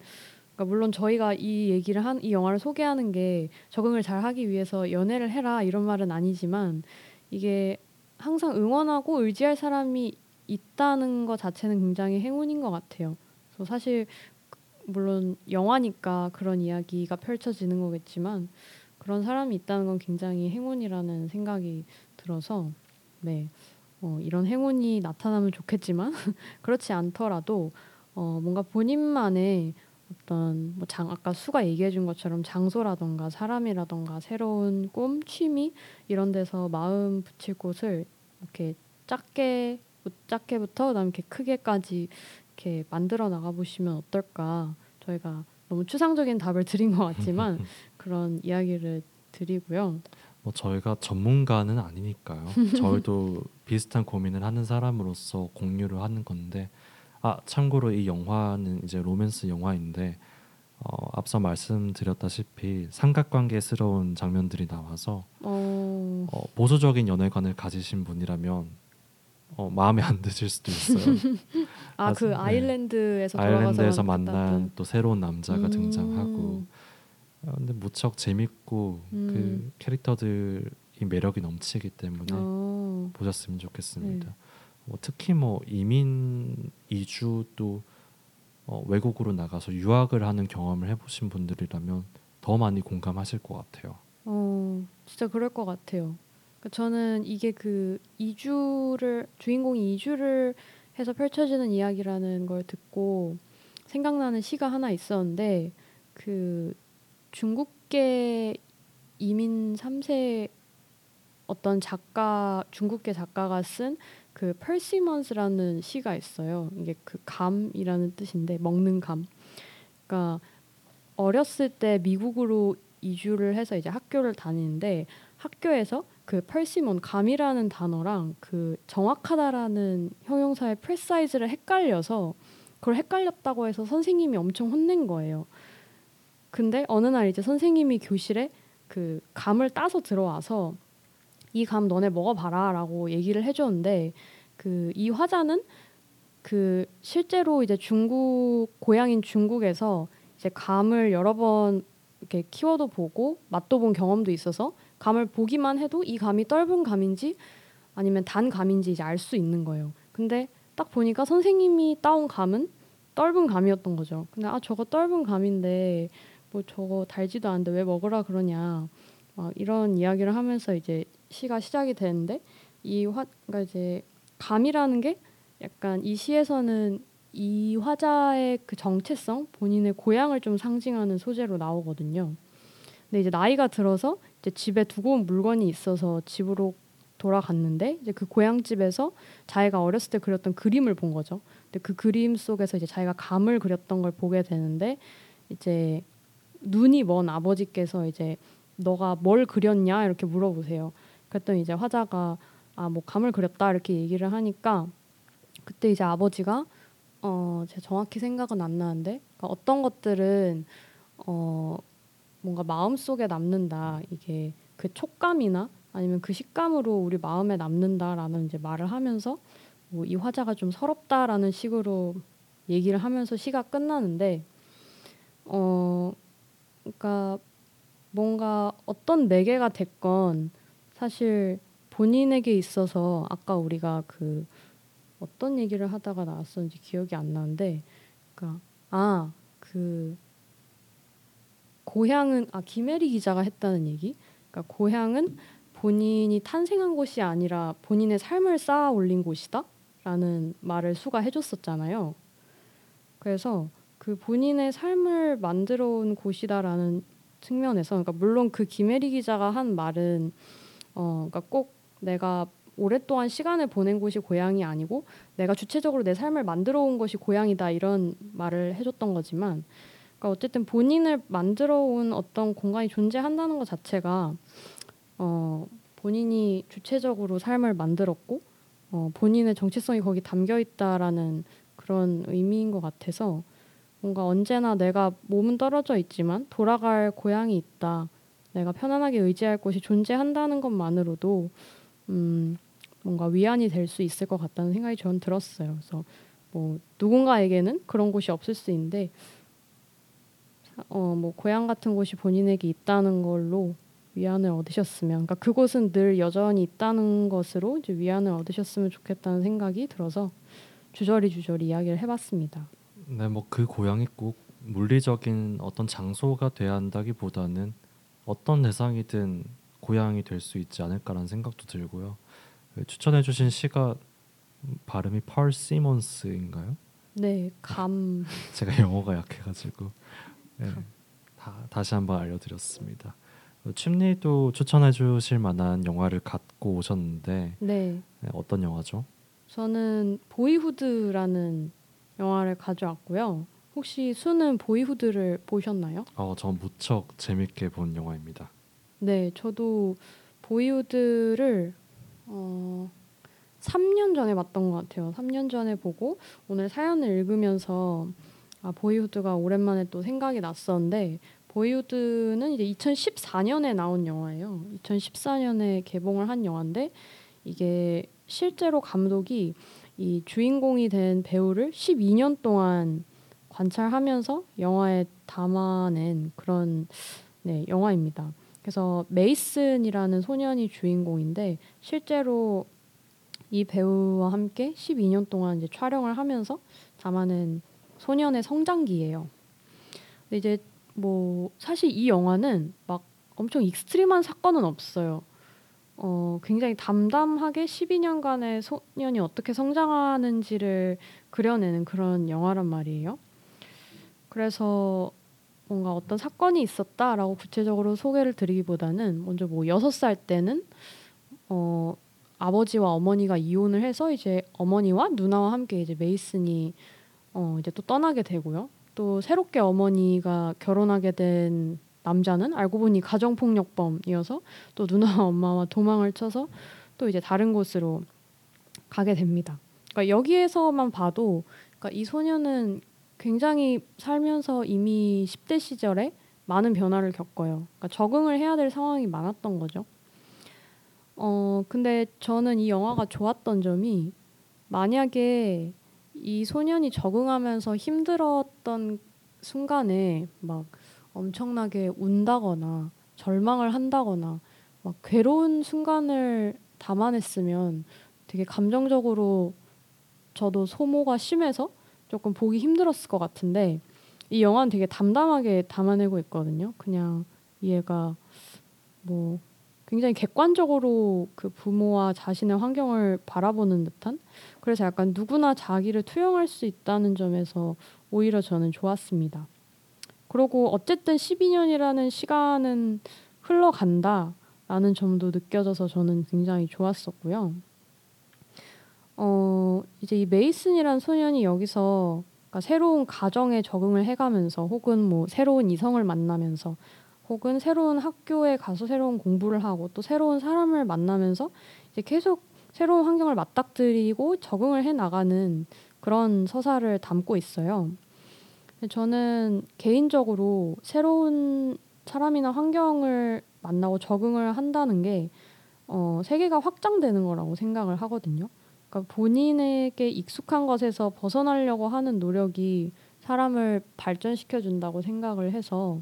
Speaker 2: 그러니까 물론 저희가 이 얘기를 한 이 영화를 소개하는 게 적응을 잘 하기 위해서 연애를 해라 이런 말은 아니지만 이게 항상 응원하고 의지할 사람이 있다는 것 자체는 굉장히 행운인 것 같아요. 그래서 사실 물론 영화니까 그런 이야기가 펼쳐지는 거겠지만 그런 사람이 있다는 건 굉장히 행운이라는 생각이 들어서 네 어, 이런 행운이 나타나면 좋겠지만 [laughs] 그렇지 않더라도 어, 뭔가 본인만의 어떤 뭐 장, 아까 수가 얘기해 준 것처럼 장소라던가 사람이라던가 새로운 꿈, 취미 이런 데서 마음 붙일 곳을 이렇게 작게 작게부터 그다음에 이렇게 크게까지 이렇게 만들어 나가 보시면 어떨까? 저희가 너무 추상적인 답을 [laughs] 드린 것 같지만 [laughs] 그런 이야기를 드리고요.
Speaker 1: 뭐 저희가 전문가는 아니니까요. [laughs] 저희도 비슷한 고민을 하는 사람으로서 공유를 하는 건데 아 참고로 이 영화는 이제 로맨스 영화인데 어, 앞서 말씀드렸다시피 삼각관계스러운 장면들이 나와서
Speaker 2: 어,
Speaker 1: 어, 보수적인 연애관을 가지신 분이라면 어, 마음에 안 드실 수도 있어요. [laughs]
Speaker 2: 아그
Speaker 1: 네.
Speaker 2: 아일랜드에서
Speaker 1: 아일랜드에서 만난 또 새로운 남자가
Speaker 2: 음.
Speaker 1: 등장하고 어, 근데 무척 재밌고
Speaker 2: 음.
Speaker 1: 그 캐릭터들이 매력이 넘치기 때문에
Speaker 2: 어,
Speaker 1: 보셨으면 좋겠습니다.
Speaker 2: 네.
Speaker 1: 뭐 특히 뭐 이민 이주도 어, 외국으로 나가서 유학을 하는 경험을 해보신 분들이라면 더 많이 공감하실 것 같아요.
Speaker 2: 어, 진짜 그럴 것 같아요. 그러니까 저는 이게 그 이주를 주인공이 이주를 해서 펼쳐지는 이야기라는 걸 듣고 생각나는 시가 하나 있었는데 그 중국계 이민 3세 어떤 작가 중국계 작가가 쓴 그 persimons라는 시가 있어요. 이게 그 감이라는 뜻인데 먹는 감. 그러니까 어렸을 때 미국으로 이주를 해서 이제 학교를 다니는데 학교에서 그 persimmon 감이라는 단어랑 그 정확하다라는 형용사의 precise를 헷갈려서 그걸 헷갈렸다고 해서 선생님이 엄청 혼낸 거예요. 근데 어느 날 이제 선생님이 교실에 그 감을 따서 들어와서 이 감 너네 먹어봐라라고 얘기를 해줬는데 그 이 화자는 그 실제로 이제 중국 고향인 중국에서 이제 감을 여러 번 이렇게 키워도 보고 맛도 본 경험도 있어서 감을 보기만 해도 이 감이 떫은 감인지 아니면 단 감인지 이제 알 수 있는 거예요. 근데 딱 보니까 선생님이 따온 감은 떫은 감이었던 거죠. 근데 아 저거 떫은 감인데 뭐 저거 달지도 않는데 왜 먹으라 그러냐 막 이런 이야기를 하면서 이제 시가 시작이 되는데 이 화, 그러니까 이제 감이라는 게 약간 이 시에서는 이 화자의 그 정체성, 본인의 고향을 좀 상징하는 소재로 나오거든요. 근데 이제 나이가 들어서 이제 집에 두고 온 물건이 있어서 집으로 돌아갔는데 이제 그 고향 집에서 자기가 어렸을 때 그렸던 그림을 본 거죠. 근데 그 그림 속에서 이제 자기가 감을 그렸던 걸 보게 되는데 이제 눈이 먼 아버지께서 이제 너가 뭘 그렸냐? 이렇게 물어보세요. 그랬더니 이제 화자가 아 뭐 감을 그렸다. 이렇게 얘기를 하니까 그때 이제 아버지가 어 제가 정확히 생각은 안 나는데? 그러니까 어떤 것들은 어 뭔가 마음 속에 남는다. 이게 그 촉감이나 아니면 그 식감으로 우리 마음에 남는다라는 이제 말을 하면서 뭐 이 화자가 좀 서럽다라는 식으로 얘기를 하면서 시가 끝나는데 어 그러니까 뭔가 어떤 매개가 됐건 사실 본인에게 있어서 아까 우리가 그 어떤 얘기를 하다가 나왔었는지 기억이 안 나는데 그러니까 아 그 고향은 아 김혜리 기자가 했다는 얘기 그러니까 고향은 본인이 탄생한 곳이 아니라 본인의 삶을 쌓아 올린 곳이다라는 말을 수가 해줬었잖아요. 그래서 그 본인의 삶을 만들어 온 곳이다라는 측면에서 그러니까 물론 그 김혜리 기자가 한 말은 어 그러니까 꼭 내가 오랫동안 시간을 보낸 곳이 고향이 아니고 내가 주체적으로 내 삶을 만들어 온 것이 고향이다 이런 말을 해줬던 거지만 그러니까 어쨌든 본인을 만들어 온 어떤 공간이 존재한다는 것 자체가 어 본인이 주체적으로 삶을 만들었고 어 본인의 정체성이 거기 담겨 있다라는 그런 의미인 것 같아서 뭔가 언제나 내가 몸은 떨어져 있지만 돌아갈 고향이 있다. 내가 편안하게 의지할 곳이 존재한다는 것만으로도 음, 뭔가 위안이 될 수 있을 것 같다는 생각이 저는 들었어요. 그래서 뭐 누군가에게는 그런 곳이 없을 수 있는데 어, 뭐 고향 같은 곳이 본인에게 있다는 걸로 위안을 얻으셨으면, 그러니까 그곳은 늘 여전히 있다는 것으로 이제 위안을 얻으셨으면 좋겠다는 생각이 들어서 주저리 주저리 이야기를 해봤습니다.
Speaker 1: 네, 뭐 그 고향이 꼭 물리적인 어떤 장소가 돼야 한다기보다는 어떤 대상이든 고향이 될 수 있지 않을까라는 생각도 들고요. 그 추천해주신 시가 발음이 펄 시몬스인가요?
Speaker 2: 네, 감. [laughs]
Speaker 1: 제가 영어가 약해가지고 네, 다, 다시 한번 알려드렸습니다. 어, 춤리도 추천해주실 만한 영화를 갖고 오셨는데
Speaker 2: 네,
Speaker 1: 네, 어떤 영화죠?
Speaker 2: 저는 보이후드라는 영화를 가져왔고요. 혹시 수는 보이후드를 보셨나요?
Speaker 1: 어, 전 무척 재밌게 본 영화입니다.
Speaker 2: 네, 저도 보이후드를 어, 3년 전에 봤던 것 같아요. 3년 전에 보고 오늘 사연을 읽으면서 아, 보이후드가 오랜만에 또 생각이 났었는데 보이후드는 이제 2014년에 나온 영화예요. 2014년에 개봉을 한 영화인데 이게 실제로 감독이 이 주인공이 된 배우를 12년 동안 관찰하면서 영화에 담아낸 그런 네, 영화입니다. 그래서 메이슨이라는 소년이 주인공인데 실제로 이 배우와 함께 12년 동안 이제 촬영을 하면서 담아낸 소년의 성장기예요. 근데 이제 뭐 사실 이 영화는 막 엄청 extreme한 사건은 없어요. 어, 굉장히 담담하게 12년간의 소년이 어떻게 성장하는지를 그려내는 그런 영화란 말이에요. 그래서 뭔가 어떤 사건이 있었다라고 구체적으로 소개를 드리기보다는 먼저 뭐 여섯 살 때는 어 아버지와 어머니가 이혼을 해서 이제 어머니와 누나와 함께 이제 메이슨이 어 이제 또 떠나게 되고요. 또 새롭게 어머니가 결혼하게 된 남자는 알고 보니 가정폭력범이어서 또 누나와 [laughs] 엄마와 도망을 쳐서 또 이제 다른 곳으로 가게 됩니다. 그러니까 여기에서만 봐도 그러니까 이 소녀는 굉장히 살면서 이미 10대 시절에 많은 변화를 겪어요. 그러니까 적응을 해야 될 상황이 많았던 거죠. 어, 근데 저는 이 영화가 좋았던 점이 만약에 이 소년이 적응하면서 힘들었던 순간에 막 엄청나게 운다거나 절망을 한다거나 막 괴로운 순간을 담아냈으면 되게 감정적으로 저도 소모가 심해서 조금 보기 힘들었을 것 같은데 이 영화는 되게 담담하게 담아내고 있거든요. 그냥 이 애가 뭐 굉장히 객관적으로 그 부모와 자신의 환경을 바라보는 듯한 그래서 약간 누구나 자기를 투영할 수 있다는 점에서 오히려 저는 좋았습니다. 그리고 어쨌든 12년이라는 시간은 흘러간다라는 점도 느껴져서 저는 굉장히 좋았었고요. 어, 이제 이 메이슨이란 소년이 여기서 그러니까 새로운 가정에 적응을 해가면서 혹은 뭐 새로운 이성을 만나면서 혹은 새로운 학교에 가서 새로운 공부를 하고 또 새로운 사람을 만나면서 이제 계속 새로운 환경을 맞닥뜨리고 적응을 해 나가는 그런 서사를 담고 있어요. 저는 개인적으로 새로운 사람이나 환경을 만나고 적응을 한다는 게 어, 세계가 확장되는 거라고 생각을 하거든요. 그러니까 본인에게 익숙한 것에서 벗어나려고 하는 노력이 사람을 발전시켜 준다고 생각을 해서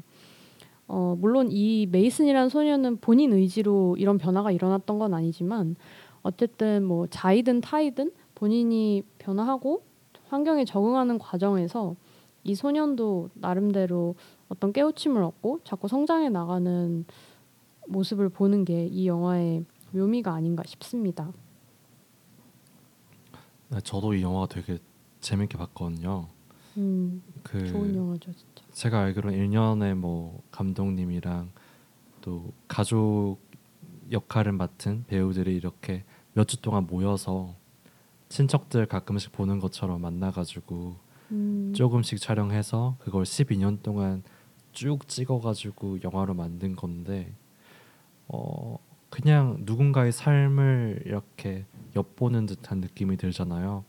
Speaker 2: 어, 물론 이 메이슨이라는 소녀는 본인 의지로 이런 변화가 일어났던 건 아니지만 어쨌든 뭐 자이든 타이든 본인이 변화하고 환경에 적응하는 과정에서 이 소년도 나름대로 어떤 깨우침을 얻고 자꾸 성장해 나가는 모습을 보는 게 이 영화의 묘미가 아닌가 싶습니다.
Speaker 1: 네, 저도 이 영화 되게 재밌게 봤거든요.
Speaker 2: 음,
Speaker 1: 그
Speaker 2: 좋은 영화죠, 진짜.
Speaker 1: 제가 알기로는 1년에 뭐 감독님이랑 또 가족 역할을 맡은 배우들이 이렇게 몇 주 동안 모여서 친척들 가끔씩 보는 것처럼 만나가지고
Speaker 2: 음,
Speaker 1: 조금씩 촬영해서 그걸 12년 동안 쭉 찍어가지고 영화로 만든 건데 어 그냥 누군가의 삶을 이렇게 엿보는 듯한 느낌이 들잖아요.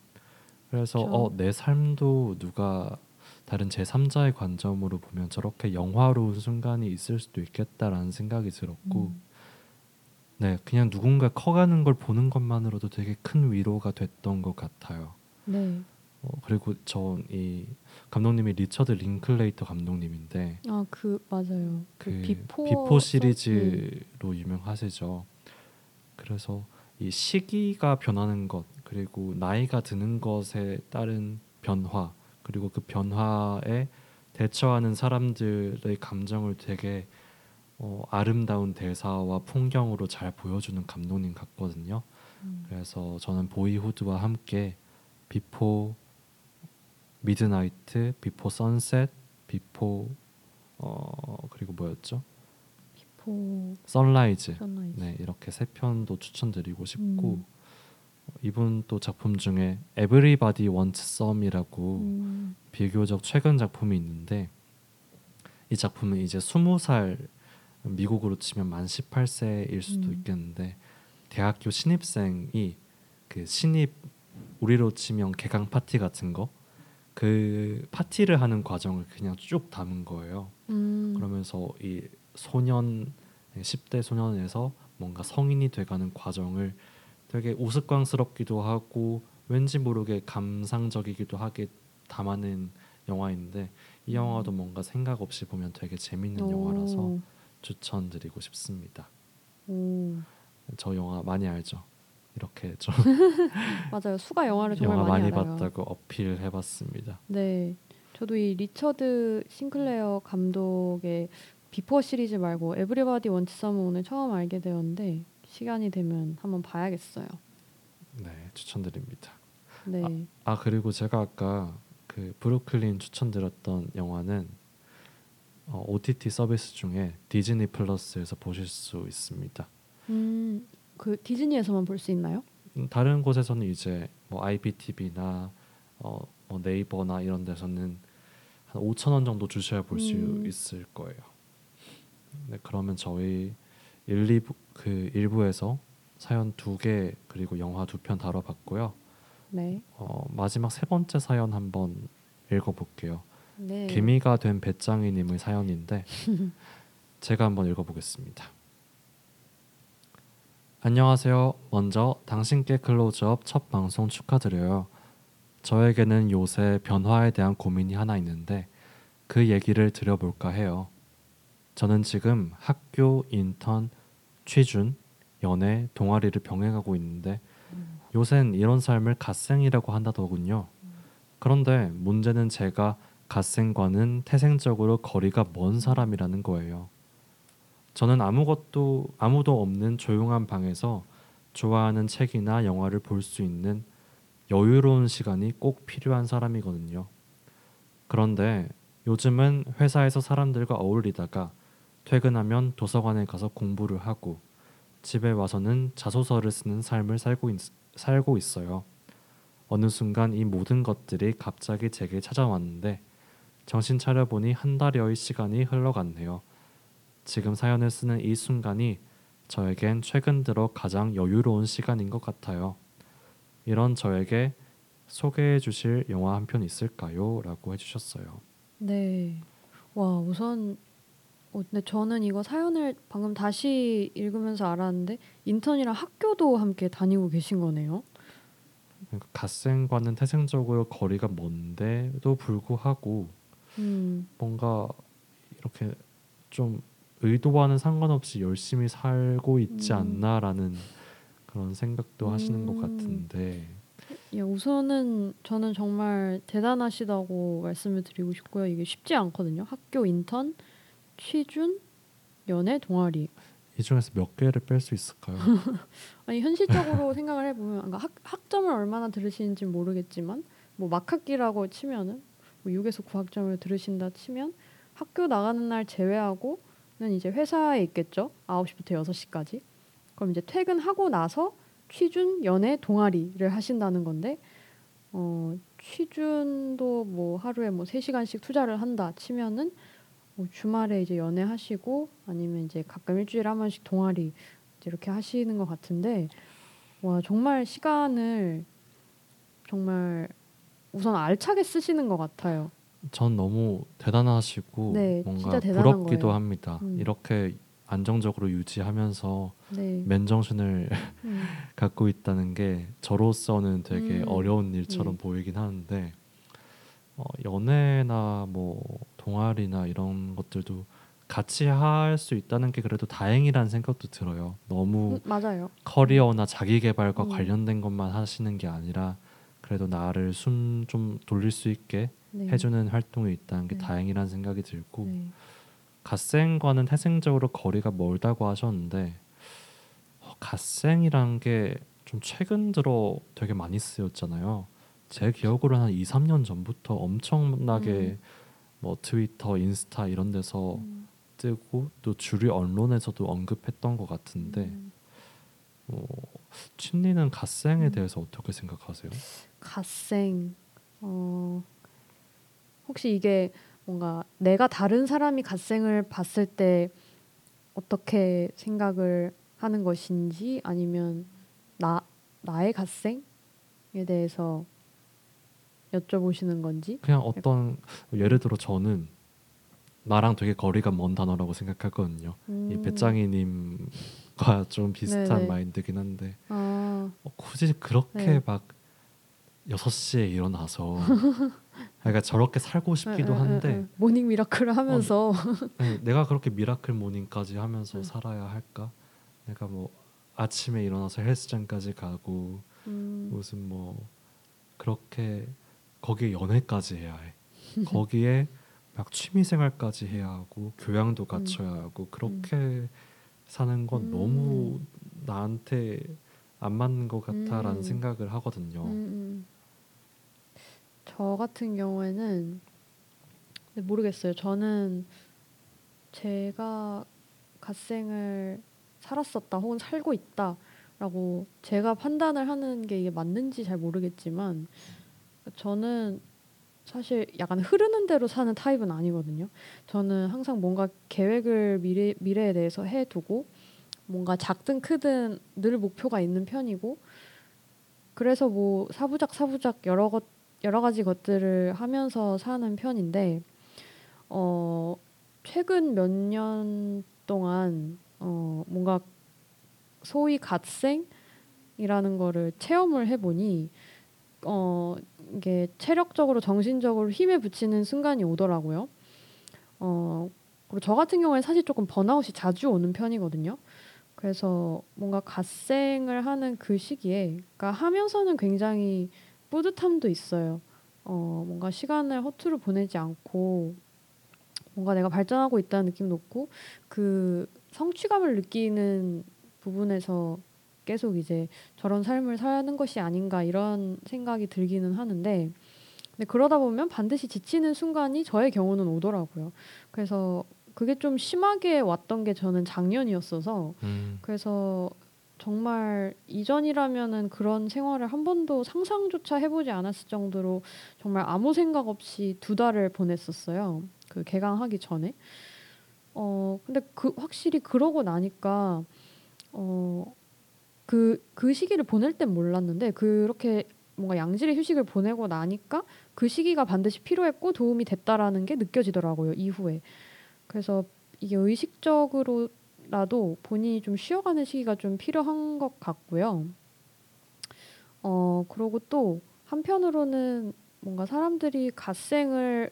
Speaker 1: 그래서
Speaker 2: 그쵸.
Speaker 1: 어내 삶도 누가 다른 제 3자의 관점으로 보면 저렇게 영화로운 순간이 있을 수도 있겠다라는 생각이 들었고
Speaker 2: 음.
Speaker 1: 네 그냥 누군가 커가는 걸 보는 것만으로도 되게 큰 위로가 됐던 것 같아요.
Speaker 2: 네.
Speaker 1: 어, 그리고 전 이 감독님이 리처드 링클레이터 감독님인데
Speaker 2: 아, 그 맞아요. 그,
Speaker 1: 그
Speaker 2: 비포,
Speaker 1: 비포,
Speaker 2: 선- 네.
Speaker 1: 시리즈로 유명하시죠. 그래서 이 시기가 변하는 것 그리고 나이가 드는 것에 따른 변화 그리고 그 변화에 대처하는 사람들의 감정을 되게 어, 아름다운 대사와 풍경으로 잘 보여주는 감독님 같거든요.
Speaker 2: 음.
Speaker 1: 그래서 저는 보이후드와 함께 비포 미드나이트, 비포 선셋, 비포 어 그리고 뭐였죠?
Speaker 2: 비포
Speaker 1: 선라이즈.
Speaker 2: 선라이즈.
Speaker 1: 네 이렇게 세 편도 추천드리고 싶고
Speaker 2: 음.
Speaker 1: 어, 이분 또 작품 중에 Everybody Wants Some이라고
Speaker 2: 음.
Speaker 1: 비교적 최근 작품이 있는데 이 작품은 이제 스무 살 미국으로 치면 만 18세일 수도
Speaker 2: 음.
Speaker 1: 있겠는데 대학교 신입생이 그 신입 우리로 치면 개강 파티 같은 거 그 파티를 하는 과정을 그냥 쭉 담은 거예요.
Speaker 2: 음.
Speaker 1: 그러면서 이 소년 10대 소년에서 뭔가 성인이 돼가는 과정을 되게 우스꽝스럽기도 하고 왠지 모르게 감상적이기도 하게 담아낸 영화인데 이 영화도 뭔가 생각 없이 보면 되게 재밌는
Speaker 2: 오.
Speaker 1: 영화라서 추천드리고 싶습니다.
Speaker 2: 오.
Speaker 1: 저 영화 많이 알죠. 이렇게 좀 [laughs]
Speaker 2: 맞아요. 수가 영화를 정말
Speaker 1: 영화
Speaker 2: 많이,
Speaker 1: 많이. 봤다고 어필해봤습니다.
Speaker 2: 네, 저도 이 리처드 링클레이터 감독의 Before 시리즈 말고 Everybody Wants Some을 오늘 처음 알게 되었는데 시간이 되면 한번 봐야겠어요.
Speaker 1: 네, 추천드립니다.
Speaker 2: 네,
Speaker 1: 아 그리고 제가 아까 그 브루클린 추천드렸던 영화는 어, OTT 서비스 중에 디즈니 플러스에서 보실 수 있습니다.
Speaker 2: 음, 그 디즈니에서만 볼 수 있나요?
Speaker 1: 음, 다른 곳에서는 이제 뭐 IPTV나 어, 뭐 네이버나 이런 데서는 한 5천 원 정도 주셔야 볼수
Speaker 2: 음.
Speaker 1: 있을 거예요. 네, 그러면 저희 1, 2부 그 1부에서 사연 두 개 그리고 영화 두 편 다뤄봤고요.
Speaker 2: 네,
Speaker 1: 어, 마지막 세 번째 사연 한번 읽어볼게요.
Speaker 2: 네.
Speaker 1: 개미가 된 배짱이님의 사연인데 [laughs] 제가 한번 읽어보겠습니다. 안녕하세요. 먼저 당신께 클로즈업 첫 방송 축하드려요. 저에게는 요새 변화에 대한 고민이 하나 있는데 그 얘기를 드려볼까 해요. 저는 지금 학교, 인턴, 취준, 연애, 동아리를 병행하고 있는데 요샌 이런 삶을 갓생이라고 한다더군요. 그런데 문제는 제가 갓생과는 태생적으로 거리가 먼 사람이라는 거예요. 저는 아무것도 아무도 없는 조용한 방에서 좋아하는 책이나 영화를 볼 수 있는 여유로운 시간이 꼭 필요한 사람이거든요. 그런데 요즘은 회사에서 사람들과 어울리다가 퇴근하면 도서관에 가서 공부를 하고 집에 와서는 자소서를 쓰는 삶을 살고, 있, 살고 있어요. 어느 순간 이 모든 것들이 갑자기 제게 찾아왔는데 정신 차려보니 한 달여의 시간이 흘러갔네요. 지금 사연을 쓰는 이 순간이 저에겐 최근 들어 가장 여유로운 시간인 것 같아요. 이런 저에게 소개해 주실 영화 한 편 있을까요? 라고 해주셨어요.
Speaker 2: 네. 와 우선 어, 근데 저는 이거 사연을 방금 다시 읽으면서 알았는데 인턴이랑 학교도 함께 다니고 계신 거네요.
Speaker 1: 그러니까 갓생과는 태생적으로 거리가 먼데도 불구하고
Speaker 2: 음,
Speaker 1: 뭔가 이렇게 좀 의도와는 상관없이 열심히 살고 있지
Speaker 2: 음.
Speaker 1: 않나라는 그런 생각도 하시는 것
Speaker 2: 음.
Speaker 1: 같은데
Speaker 2: 예, 우선은 저는 정말 대단하시다고 말씀을 드리고 싶고요. 이게 쉽지 않거든요. 학교 인턴, 취준, 연애, 동아리.
Speaker 1: 이 중에서 몇 개를 뺄 수 있을까요? [laughs]
Speaker 2: 아니 현실적으로 생각을 해보면 그러니까 학, 학점을 얼마나 들으시는지 모르겠지만 뭐 막학기라고 치면은 뭐 6에서 9학점을 들으신다 치면 학교 나가는 날 제외하고 는 이제 회사에 있겠죠. 9시부터 6시까지. 그럼 이제 퇴근하고 나서 취준, 연애, 동아리를 하신다는 건데 어, 취준도 뭐 하루에 뭐 3시간씩 투자를 한다 치면은 뭐 주말에 이제 연애 하시고 아니면 이제 가끔 일주일에 한 번씩 동아리 이렇게 하시는 것 같은데 와 정말 시간을 정말 우선 알차게 쓰시는 것 같아요.
Speaker 1: 전 너무 대단하시고
Speaker 2: 네,
Speaker 1: 뭔가 부럽기도
Speaker 2: 거예요.
Speaker 1: 합니다.
Speaker 2: 음.
Speaker 1: 이렇게 안정적으로 유지하면서
Speaker 2: 네.
Speaker 1: 맨정신을
Speaker 2: 음, [laughs]
Speaker 1: 갖고 있다는 게 저로서는 되게
Speaker 2: 음.
Speaker 1: 어려운 일처럼
Speaker 2: 네.
Speaker 1: 보이긴 하는데 어, 연애나 뭐 동아리나 이런 것들도 같이 할 수 있다는 게 그래도 다행이라는 생각도 들어요. 너무
Speaker 2: 음, 맞아요.
Speaker 1: 커리어나 자기 개발과
Speaker 2: 음.
Speaker 1: 관련된 것만 하시는 게 아니라 그래도 나를 숨 좀 돌릴 수 있게
Speaker 2: 네.
Speaker 1: 해주는 활동이 있다는 게
Speaker 2: 네.
Speaker 1: 다행이라는 생각이 들고
Speaker 2: 네.
Speaker 1: 갓생과는 태생적으로 거리가 멀다고 하셨는데 어, 갓생이란 게 좀 최근 들어 되게 많이 쓰였잖아요. 제 기억으로는 한 2, 3년 전부터 엄청나게
Speaker 2: 음.
Speaker 1: 뭐 트위터, 인스타 이런 데서
Speaker 2: 음,
Speaker 1: 뜨고 또 주류 언론에서도 언급했던 것 같은데
Speaker 2: 음,
Speaker 1: 뭐 침리는 갓생에
Speaker 2: 음.
Speaker 1: 대해서 어떻게 생각하세요?
Speaker 2: 갓생. 어 혹시 이게 뭔가 내가 다른 사람이 갓생을 봤을 때 어떻게 생각을 하는 것인지 아니면 나 나의 갓생에 대해서 여쭤보시는 건지?
Speaker 1: 그냥 어떤 예를 들어 저는 나랑 되게 거리가 먼 단어라고 생각하거든요. 이
Speaker 2: 음.
Speaker 1: 배짱이님과 좀 비슷한
Speaker 2: 네네.
Speaker 1: 마인드긴 한데
Speaker 2: 아,
Speaker 1: 어, 굳이 그렇게
Speaker 2: 네.
Speaker 1: 막 6시에 일어나서 [laughs] 그러니까 저렇게 살고 싶기도
Speaker 2: 에, 에, 에,
Speaker 1: 한데
Speaker 2: 에. morning miracle을 하면서 [laughs]
Speaker 1: 네, 내가 그렇게 miracle morning까지 하면서
Speaker 2: 음.
Speaker 1: 살아야 할까? 내가 뭐 아침에 일어나서 헬스장까지 가고
Speaker 2: 음,
Speaker 1: 무슨 뭐 그렇게 거기에 연애까지 해야 해. [laughs] 거기에 막 취미 생활까지 해야 하고 교양도 갖춰야 하고 그렇게 사는 건
Speaker 2: 음.
Speaker 1: 너무 나한테 안 맞는 것 같아라는
Speaker 2: 음.
Speaker 1: 생각을 하거든요.
Speaker 2: 저 같은 경우에는 근데 모르겠어요. 저는 제가 갓생을 살았었다 혹은 살고 있다라고 제가 판단을 하는 게 이게 맞는지 잘 모르겠지만 저는 사실 약간 흐르는 대로 사는 타입은 아니거든요. 저는 항상 뭔가 계획을 미래 미래에 대해서 해두고 뭔가 작든 크든 늘 목표가 있는 편이고 그래서 뭐 사부작 사부작 여러 것 여러 가지 것들을 하면서 사는 편인데 어 최근 몇 년 동안 어 뭔가 소위 갓생이라는 거를 체험을 해보니 어 이게 체력적으로 정신적으로 힘에 부치는 순간이 오더라고요. 어 그리고 저 같은 경우에 사실 조금 번아웃이 자주 오는 편이거든요. 그래서 뭔가 갓생을 하는 그 시기에 그러니까 하면서는 굉장히 뿌듯함도 있어요. 어 뭔가 시간을 허투루 보내지 않고 뭔가 내가 발전하고 있다는 느낌도 없고 그 성취감을 느끼는 부분에서 계속 이제 저런 삶을 사는 것이 아닌가 이런 생각이 들기는 하는데 근데 그러다 보면 반드시 지치는 순간이 저의 경우는 오더라고요. 그래서 그게 좀 심하게 왔던 게 저는 작년이었어서
Speaker 1: 음,
Speaker 2: 그래서 정말 이전이라면은 그런 생활을 한 번도 상상조차 해보지 않았을 정도로 정말 아무 생각 없이 두 달을 보냈었어요. 그 개강하기 전에. 어 근데 그 확실히 그러고 나니까 어 그 그 시기를 보낼 땐 몰랐는데 그렇게 뭔가 양질의 휴식을 보내고 나니까 그 시기가 반드시 필요했고 도움이 됐다라는 게 느껴지더라고요 이후에. 그래서 이게 의식적으로 라도 본인이 좀 쉬어가는 시기가 좀 필요한 것 같고요. 어 그리고 또 한편으로는 뭔가 사람들이 갓생을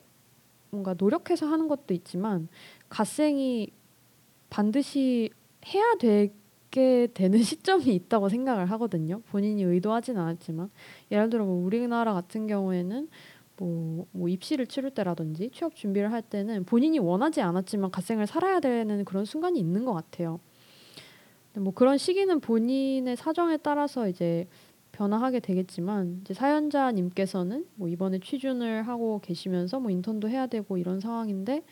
Speaker 2: 뭔가 노력해서 하는 것도 있지만 갓생이 반드시 해야 되게 되는 [laughs] 시점이 있다고 생각을 하거든요. 본인이 의도하진 않았지만 예를 들어 뭐 우리나라 같은 경우에는 뭐, 뭐 입시를 치를 때라든지 취업 준비를 할 때는 본인이 원하지 않았지만 갓생을 살아야 되는 그런 순간이 있는 것 같아요. 뭐 그런 시기는 본인의 사정에 따라서 이제 변화하게 되겠지만 이제 사연자님께서는 뭐 이번에 취준을 하고 계시면서 뭐 인턴도 해야 되고 이런 상황인데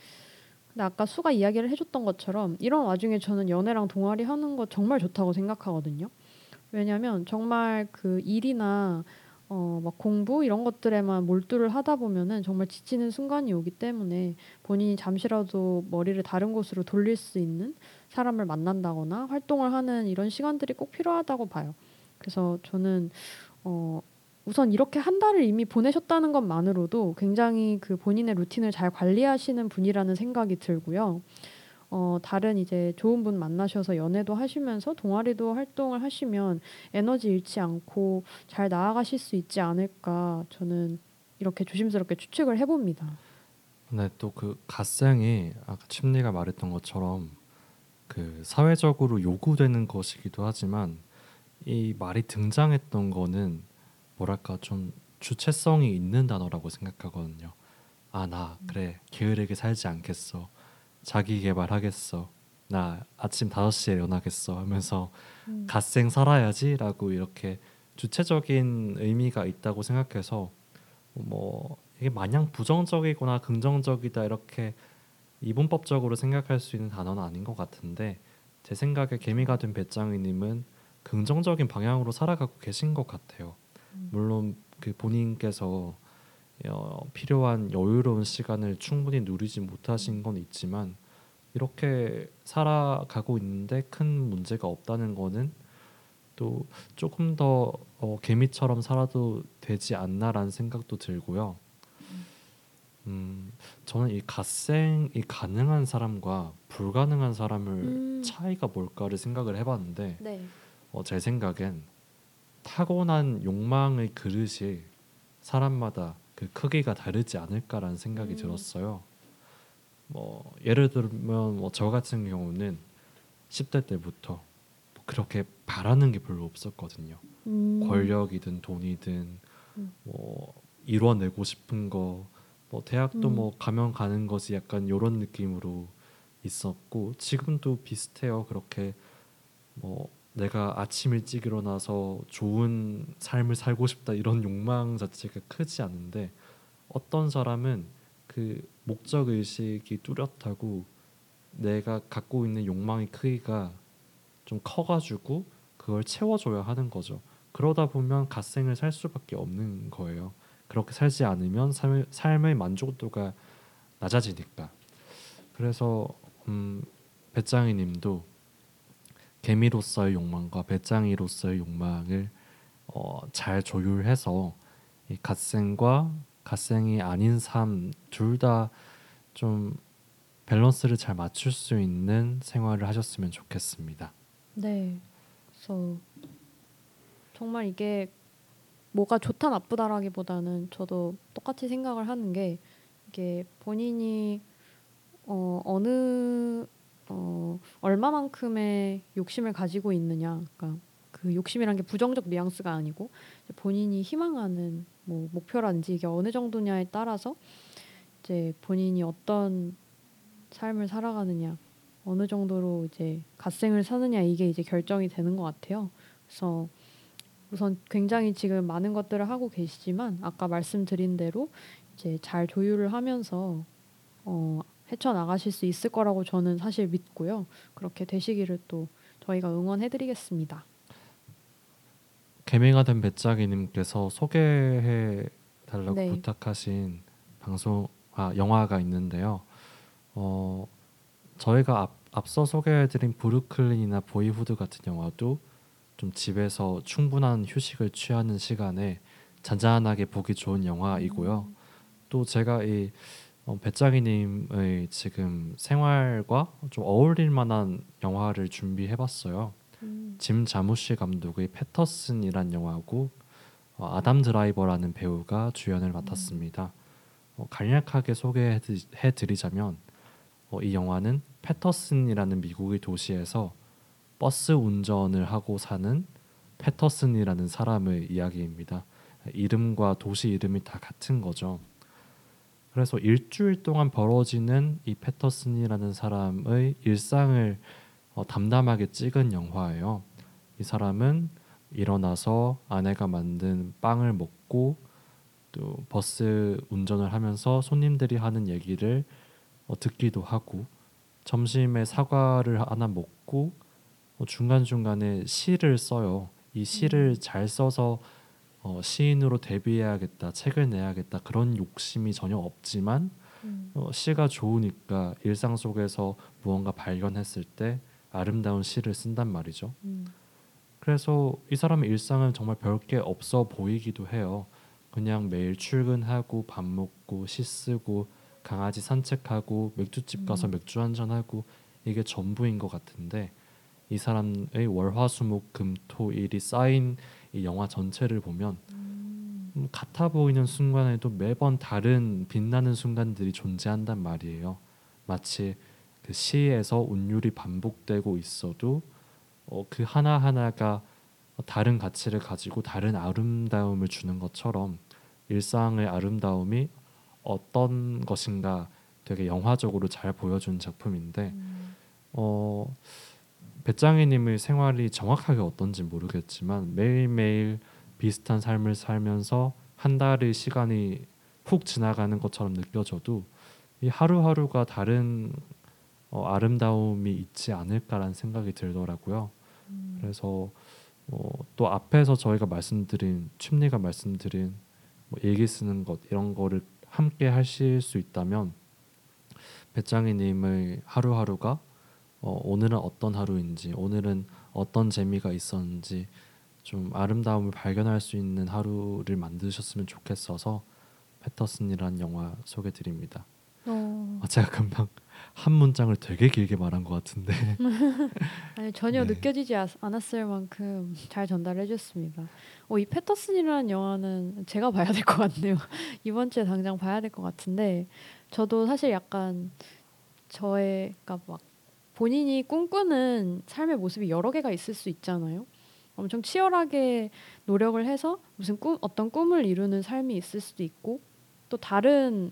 Speaker 2: 근데 아까 수가 이야기를 해줬던 것처럼 이런 와중에 저는 연애랑 동아리 하는 거 정말 좋다고 생각하거든요. 왜냐하면 정말 그 일이나 어 막 공부 이런 것들에만 몰두를 하다 보면은 정말 지치는 순간이 오기 때문에 본인이 잠시라도 머리를 다른 곳으로 돌릴 수 있는 사람을 만난다거나 활동을 하는 이런 시간들이 꼭 필요하다고 봐요. 그래서 저는 어 우선 이렇게 한 달을 이미 보내셨다는 것만으로도 굉장히 그 본인의 루틴을 잘 관리하시는 분이라는 생각이 들고요. 어, 다른 이제 좋은 분 만나셔서 연애도 하시면서 동아리도 활동을 하시면 에너지 잃지 않고 잘 나아가실 수 있지 않을까 저는 이렇게 조심스럽게 추측을 해봅니다.
Speaker 1: 근데 또그 갓생이 아까 침리가 말했던 것처럼 그 사회적으로 요구되는 것이기도 하지만 이 말이 등장했던 거는 뭐랄까 좀 주체성이 있는 단어라고 생각하거든요. 아 나 그래 게으르게 살지 않겠어. 자기 개발하겠어. 나 아침 5시에 일어나겠어 하면서
Speaker 2: 음.
Speaker 1: 갓생 살아야지라고 이렇게 주체적인 의미가 있다고 생각해서 뭐 이게 마냥 부정적이거나 긍정적이다 이렇게 이분법적으로 생각할 수 있는 단어는 아닌 것 같은데 제 생각에 개미가 된 배짱이님은 긍정적인 방향으로 살아가고 계신 것 같아요.
Speaker 2: 음.
Speaker 1: 물론 그 본인께서 어, 필요한 여유로운 시간을 충분히 누리지 못하신 건 있지만 이렇게 살아가고 있는데 큰 문제가 없다는 거는 또 조금 더 어, 개미처럼 살아도 되지 않나라는 생각도 들고요. 음, 저는 이 갓생 이 가능한 사람과 불가능한 사람을
Speaker 2: 음.
Speaker 1: 차이가 뭘까를 생각을 해봤는데
Speaker 2: 네.
Speaker 1: 어, 제 생각엔 타고난 욕망의 그릇이 사람마다 그 크기가 다르지 않을까라는 생각이
Speaker 2: 음.
Speaker 1: 들었어요. 뭐 예를 들면 뭐 저 같은 경우는 10대 때부터 뭐 그렇게 바라는 게 별로 없었거든요.
Speaker 2: 음.
Speaker 1: 권력이든 돈이든
Speaker 2: 음.
Speaker 1: 뭐 이뤄내고 싶은 거, 뭐 대학도
Speaker 2: 음.
Speaker 1: 뭐 가면 가는 것이 약간 이런 느낌으로 있었고 지금도 비슷해요. 그렇게 뭐 내가 아침 일찍 일어나서 좋은 삶을 살고 싶다 이런 욕망 자체가 크지 않은데 어떤 사람은 그 목적 의식이 뚜렷하고 내가 갖고 있는 욕망의 크기가 좀 커가지고 그걸 채워줘야 하는 거죠. 그러다 보면 갓생을 살 수밖에 없는 거예요. 그렇게 살지 않으면 삶, 삶의 만족도가 낮아지니까. 그래서 음, 배짱이님도 개미로서의 욕망과 배짱이로서의 욕망을 어, 잘 조율해서 이 갓생과 갓생이 아닌 삶 둘 다 좀 밸런스를 잘 맞출 수 있는 생활을 하셨으면 좋겠습니다.
Speaker 2: 네. 그래서 정말 이게 뭐가 좋다 나쁘다라기보다는 저도 똑같이 생각을 하는 게 이게 본인이 어 어느 어 얼마만큼의 욕심을 가지고 있느냐. 그러니까 그 욕심이란 게 부정적 뉘앙스가 아니고 본인이 희망하는 뭐 목표라든지 이게 어느 정도냐에 따라서 이제 본인이 어떤 삶을 살아가느냐 어느 정도로 이제 갓생을 사느냐 이게 이제 결정이 되는 것 같아요. 그래서 우선 굉장히 지금 많은 것들을 하고 계시지만 아까 말씀드린 대로 이제 잘 조율을 하면서 어, 헤쳐 나가실 수 있을 거라고 저는 사실 믿고요. 그렇게 되시기를 또 저희가 응원해드리겠습니다.
Speaker 1: 된 배짱이님께서 소개해 달라고
Speaker 2: 네.
Speaker 1: 부탁하신 방송 아 영화가 있는데요. 어 저희가 앞, 앞서 소개해드린 브루클린이나 보이후드 같은 영화도 좀 집에서 충분한 휴식을 취하는 시간에 잔잔하게 보기 좋은 영화이고요. 또 제가 이 어, 배짱이님의 지금 생활과 좀 어울릴 만한 영화를 준비해봤어요.
Speaker 2: 음,
Speaker 1: 짐 자무시 감독의 패터슨이란 영화고 어, 아담 드라이버라는 배우가 주연을 맡았습니다. 어, 간략하게 소개해드리자면 어, 이 영화는 패터슨이라는 미국의 도시에서 버스 운전을 하고 사는 패터슨이라는 사람의 이야기입니다. 이름과 도시 이름이 다 같은 거죠. 그래서 일주일 동안 벌어지는 이 패터슨이라는 사람의 일상을 어, 담담하게 찍은 영화예요. 이 사람은 일어나서 아내가 만든 빵을 먹고 또 버스 운전을 하면서 손님들이 하는 얘기를 어, 듣기도 하고 점심에 사과를 하나 먹고 어, 중간 중간에 시를 써요. 이 시를 잘 써서 어, 시인으로 데뷔해야겠다, 책을 내야겠다 그런 욕심이 전혀 없지만
Speaker 2: 음,
Speaker 1: 어, 시가 좋으니까 일상 속에서 무언가 발견했을 때 아름다운 시를 쓴단 말이죠.
Speaker 2: 음,
Speaker 1: 그래서 이 사람의 일상은 정말 별게 없어 보이기도 해요. 그냥 매일 출근하고 밥 먹고 시 쓰고 강아지 산책하고 맥주집 가서
Speaker 2: 음.
Speaker 1: 맥주 한잔 하고 이게 전부인 것 같은데 이 사람의 월화수목금토일이 쌓인 이 영화 전체를 보면
Speaker 2: 음,
Speaker 1: 음, 같아 보이는 순간에도 매번 다른 빛나는 순간들이 존재한단 말이에요. 마치 그 시에서 운율이 반복되고 있어도 어, 그 하나 하나가 다른 가치를 가지고 다른 아름다움을 주는 것처럼 일상의 아름다움이 어떤 것인가 되게 영화적으로 잘 보여준 작품인데
Speaker 2: 음,
Speaker 1: 어, 배짱이님의 생활이 정확하게 어떤지 모르겠지만 매일매일 비슷한 삶을 살면서 한 달의 시간이 훅 지나가는 것처럼 느껴져도 이 하루하루가 다른 어, 아름다움이 있지 않을까라는 생각이 들더라고요.
Speaker 2: 음.
Speaker 1: 그래서 어, 또 앞에서 저희가 말씀드린 춤리가 말씀드린 뭐 일기 쓰는 것 이런 거를 함께 하실 수 있다면 배짱이님의 하루하루가 어, 오늘은 어떤 하루인지 오늘은 어떤 재미가 있었는지 좀 아름다움을 발견할 수 있는 하루를 만드셨으면 좋겠어서 패터슨이란 영화 소개드립니다.
Speaker 2: 어,
Speaker 1: 어, 제가 금방 한 문장을 되게 길게 말한 것 같은데 [laughs]
Speaker 2: 아니 전혀
Speaker 1: 네.
Speaker 2: 느껴지지 아- 않았을 만큼 잘 전달해 주셨습니다. 어, 이 패터슨이라는 영화는 제가 봐야 될 것 같네요. [laughs] 이번 주에 당장 봐야 될 것 같은데 저도 사실 약간 저의 그러니까 막 본인이 꿈꾸는 삶의 모습이 여러 개가 있을 수 있잖아요. 엄청 치열하게 노력을 해서 무슨 꿈 어떤 꿈을 이루는 삶이 있을 수도 있고 또 다른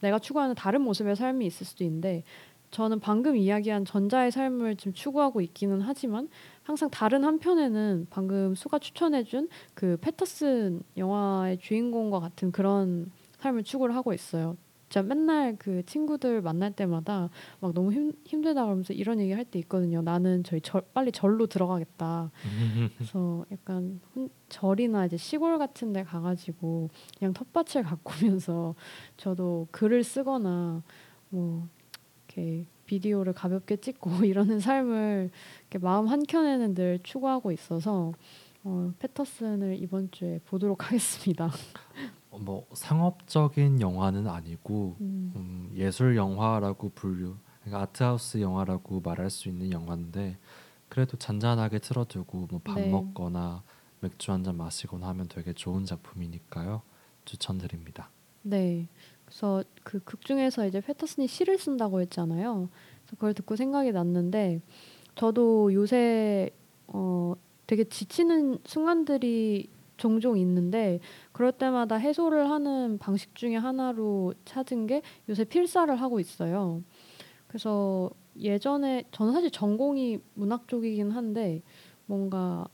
Speaker 2: 내가 추구하는 다른 모습의 삶이 있을 수도 있는데 저는 방금 이야기한 전자의 삶을 지금 추구하고 있기는 하지만 항상 다른 한편에는 방금 수가 추천해준 그 패터슨 영화의 주인공과 같은 그런 삶을 추구를 하고 있어요. 진짜 맨날 그 친구들 만날 때마다 막 너무 힘, 힘들다 그러면서 이런 얘기 할 때 있거든요. 나는 저희 절, 빨리 절로 들어가겠다. 그래서 약간 혼- 절이나 이제 시골 같은 데 가가지고 그냥 텃밭을 가꾸면서 저도 글을 쓰거나 뭐 이렇게 비디오를 가볍게 찍고 [laughs] 이러는 삶을 이렇게 마음 한켠에는 늘 추구하고 있어서 어, 패터슨을 이번 주에 보도록 하겠습니다. [laughs]
Speaker 1: 어, 뭐 상업적인 영화는 아니고
Speaker 2: 음,
Speaker 1: 음, 예술 영화라고 분류, 그러니까 아트하우스 영화라고 말할 수 있는 영화인데 그래도 잔잔하게 틀어두고 뭐밥
Speaker 2: 네.
Speaker 1: 먹거나 맥주 한 잔 마시거나 하면 되게 좋은 작품이니까요. 추천드립니다.
Speaker 2: 네. 그래서 그 극 중에서 이제 패터슨이 시를 쓴다고 했잖아요. 그래서 그걸 듣고 생각이 났는데 저도 요새 어 되게 지치는 순간들이 종종 있는데 그럴 때마다 해소를 하는 방식 중에 하나로 찾은 게 요새 필사를 하고 있어요. 그래서 예전에 저는 사실 전공이 문학 쪽이긴 한데 뭔가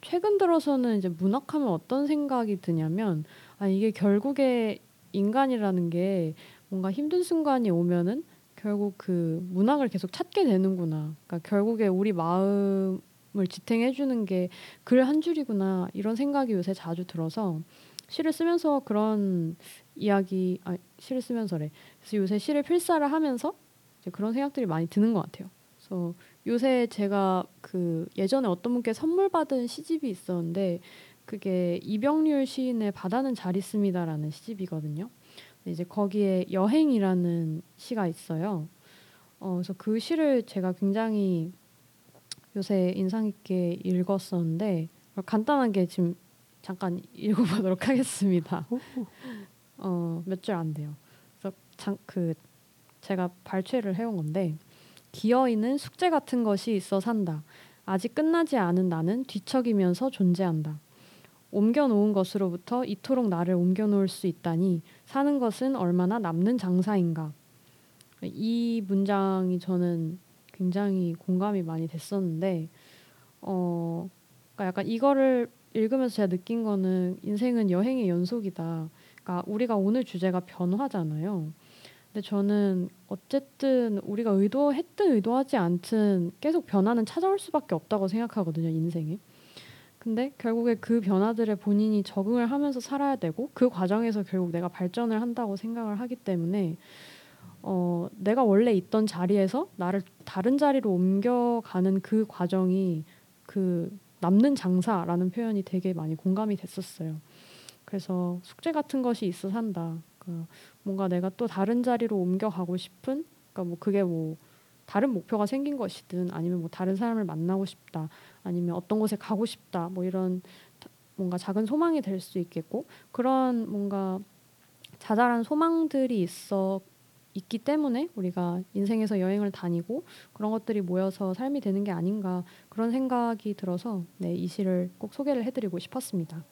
Speaker 2: 최근 들어서는 이제 문학하면 어떤 생각이 드냐면 아 이게 결국에 인간이라는 게 뭔가 힘든 순간이 오면은 결국 그 문학을 계속 찾게 되는구나. 그러니까 결국에 우리 마음을 지탱해 주는 게 글 한 줄이구나. 이런 생각이 요새 자주 들어서 시를 쓰면서 그런 이야기 아 시를 쓰면서래. 그래서 요새 시를 필사를 하면서 이제 그런 생각들이 많이 드는 것 같아요. 그래서 요새 제가 그 예전에 어떤 분께 선물 받은 시집이 있었는데 그게 이병률 시인의 바다는 잘 있습니다라는 시집이거든요. 이제 거기에 여행이라는 시가 있어요. 어, 그래서 그 시를 제가 굉장히 요새 인상 깊게 읽었었는데 간단하게 지금 잠깐 [laughs] 읽어보도록 하겠습니다. 어, 몇 줄 안 돼요. 그래서 장, 그 제가 발췌를 해온 건데 기어이는 숙제 같은 것이 있어 산다. 아직 끝나지 않은 나는 뒤척이면서 존재한다. 옮겨놓은 것으로부터 이토록 나를 옮겨놓을 수 있다니 사는 것은 얼마나 남는 장사인가. 이 문장이 저는 굉장히 공감이 많이 됐었는데, 어, 그러니까 약간 이거를 읽으면서 제가 느낀 거는 인생은 여행의 연속이다. 그러니까 우리가 오늘 주제가 변화잖아요. 근데 저는 어쨌든 우리가 의도했든 의도하지 않든 계속 변화는 찾아올 수밖에 없다고 생각하거든요, 인생에. 근데 결국에 그 변화들에 본인이 적응을 하면서 살아야 되고 그 과정에서 결국 내가 발전을 한다고 생각을 하기 때문에 어, 내가 원래 있던 자리에서 나를 다른 자리로 옮겨가는 그 과정이 그 남는 장사라는 표현이 되게 많이 공감이 됐었어요. 그래서 숙제 같은 것이 있어 산다. 그러니까 뭔가 내가 또 다른 자리로 옮겨가고 싶은 그러니까 뭐 그게 뭐 다른 목표가 생긴 것이든 아니면 뭐 다른 사람을 만나고 싶다 아니면 어떤 곳에 가고 싶다 뭐 이런 다- 뭔가 작은 소망이 될 수 있겠고 그런 뭔가 자잘한 소망들이 있어 있기 때문에 우리가 인생에서 여행을 다니고 그런 것들이 모여서 삶이 되는 게 아닌가 그런 생각이 들어서 네, 이 시를 꼭 소개를 해드리고 싶었습니다.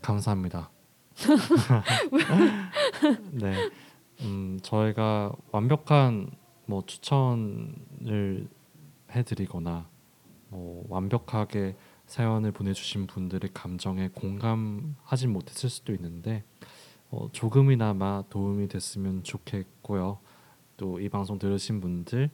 Speaker 1: 감사합니다. [laughs] 네, 음, 저희가 완벽한 뭐 추천을 해드리거나 뭐 완벽하게 사연을 보내주신 분들의 감정에 공감하지 못했을 수도 있는데 어, 조금이나마 도움이 됐으면 좋겠고요. 또 이 방송 들으신 분들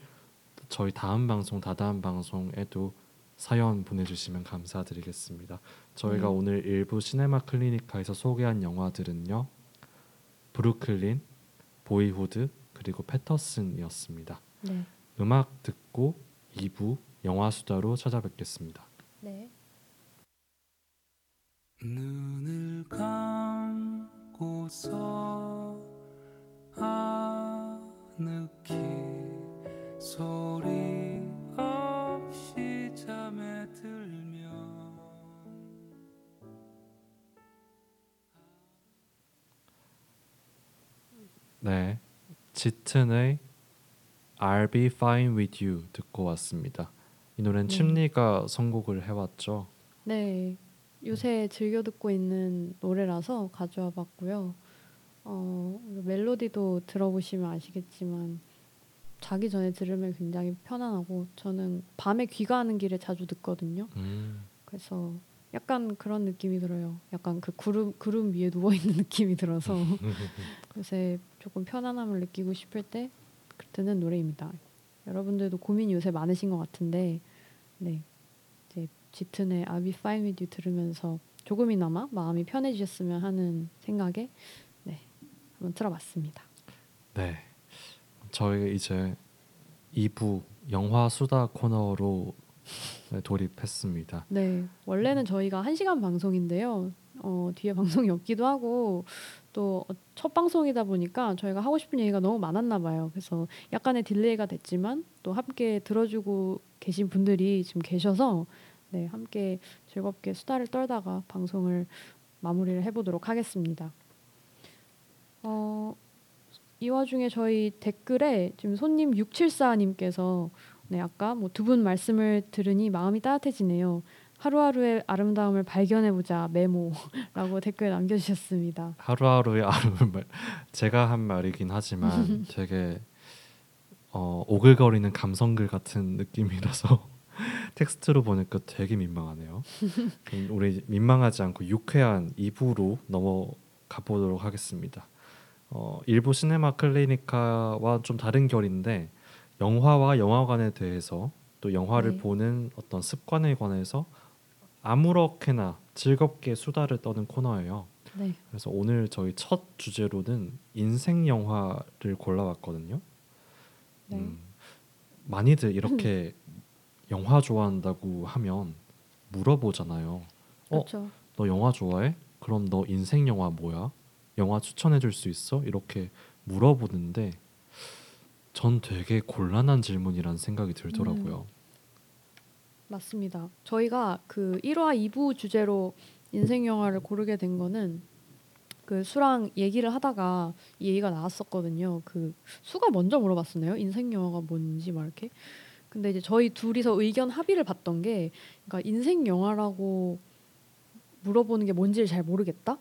Speaker 1: 저희 다음 방송 다다음 방송에도 사연 보내주시면 감사드리겠습니다. 저희가
Speaker 2: 네.
Speaker 1: 오늘 일부 시네마 클리니카에서 소개한 영화들은요. 브루클린, 보이후드 그리고 패터슨이었습니다.
Speaker 2: 네.
Speaker 1: 음악 듣고 2부 영화 수다로 찾아뵙겠습니다.
Speaker 2: 네.
Speaker 4: 감고서 아늑히 소리 없이 잠에 들면
Speaker 1: 네, 짙은의 I'll Be Fine With You 듣고 왔습니다. 이 노래는
Speaker 2: 네.
Speaker 1: 침리가 선곡을 해왔죠.
Speaker 2: 네. 요새 즐겨 듣고 있는 노래라서 가져와 봤고요. 어, 멜로디도 들어보시면 아시겠지만 자기 전에 들으면 굉장히 편안하고 저는 밤에 귀가하는 길에 자주 듣거든요.
Speaker 1: 음,
Speaker 2: 그래서 약간 그런 느낌이 들어요. 약간 그 구름 구름 위에 누워 있는 느낌이 들어서 [laughs] 요새 조금 편안함을 느끼고 싶을 때 듣는 노래입니다. 여러분들도 고민 요새 많으신 것 같은데, 네 짙은의 I'll Be Fine With You 들으면서 조금이나마 마음이 편해지셨으면 하는 생각에 네 한번 들어봤습니다.
Speaker 1: 네, 저희 이제 2부 영화 수다 코너로 네, 돌입했습니다.
Speaker 2: 네, 원래는 저희가 한 시간 방송인데요. 어, 뒤에 방송이 없기도 하고 또 첫 방송이다 보니까 저희가 하고 싶은 얘기가 너무 많았나 봐요. 그래서 약간의 딜레이가 됐지만 또 함께 들어주고 계신 분들이 지금 계셔서 네, 함께 즐겁게 수다를 떨다가 방송을 마무리를 해보도록 하겠습니다. 어, 이 와중에 저희 댓글에 지금 손님 674님께서 네, 아까 뭐 두 분 말씀을 들으니 마음이 따뜻해지네요. 하루하루의 아름다움을 발견해 보자 메모라고 [laughs] 댓글 남겨주셨습니다.
Speaker 1: 하루하루의 아름을 제가 한 말이긴 하지만 [laughs] 되게 어, 오글거리는 감성글 같은 느낌이라서 [laughs] 텍스트로 보니까 되게 민망하네요. 그럼 우리 민망하지 않고 유쾌한 2부로 넘어가 보도록 하겠습니다. 어, 일부 시네마 클리니카와 좀 다른 결인데 영화와 영화관에 대해서 또 영화를
Speaker 2: 네.
Speaker 1: 보는 어떤 습관에 관해서 아무렇게나 즐겁게 수다를 떠는 코너예요.
Speaker 2: 네,
Speaker 1: 그래서 오늘 저희 첫 주제로는 인생 영화를 골라왔거든요.
Speaker 2: 네.
Speaker 1: 음, 많이들 이렇게 [laughs] 영화 좋아한다고 하면 물어보잖아요. 어,
Speaker 2: 그렇죠.
Speaker 1: 너 영화 좋아해? 그럼 너 인생 영화 뭐야? 영화 추천해 줄 수 있어? 이렇게 물어보는데 전 되게 곤란한 질문이라는 생각이 들더라고요.
Speaker 2: 맞습니다. 저희가 그 1화 2부 주제로 인생 영화를 고르게 된 거는 그 수랑 얘기를 하다가 이 얘기가 나왔었거든요. 그 수가 먼저 물어봤었나요? 인생 영화가 뭔지 막 이렇게. 근데 이제 저희 둘이서 의견 합의를 봤던 게 그러니까 인생 영화라고 물어보는 게 뭔지를 잘 모르겠다.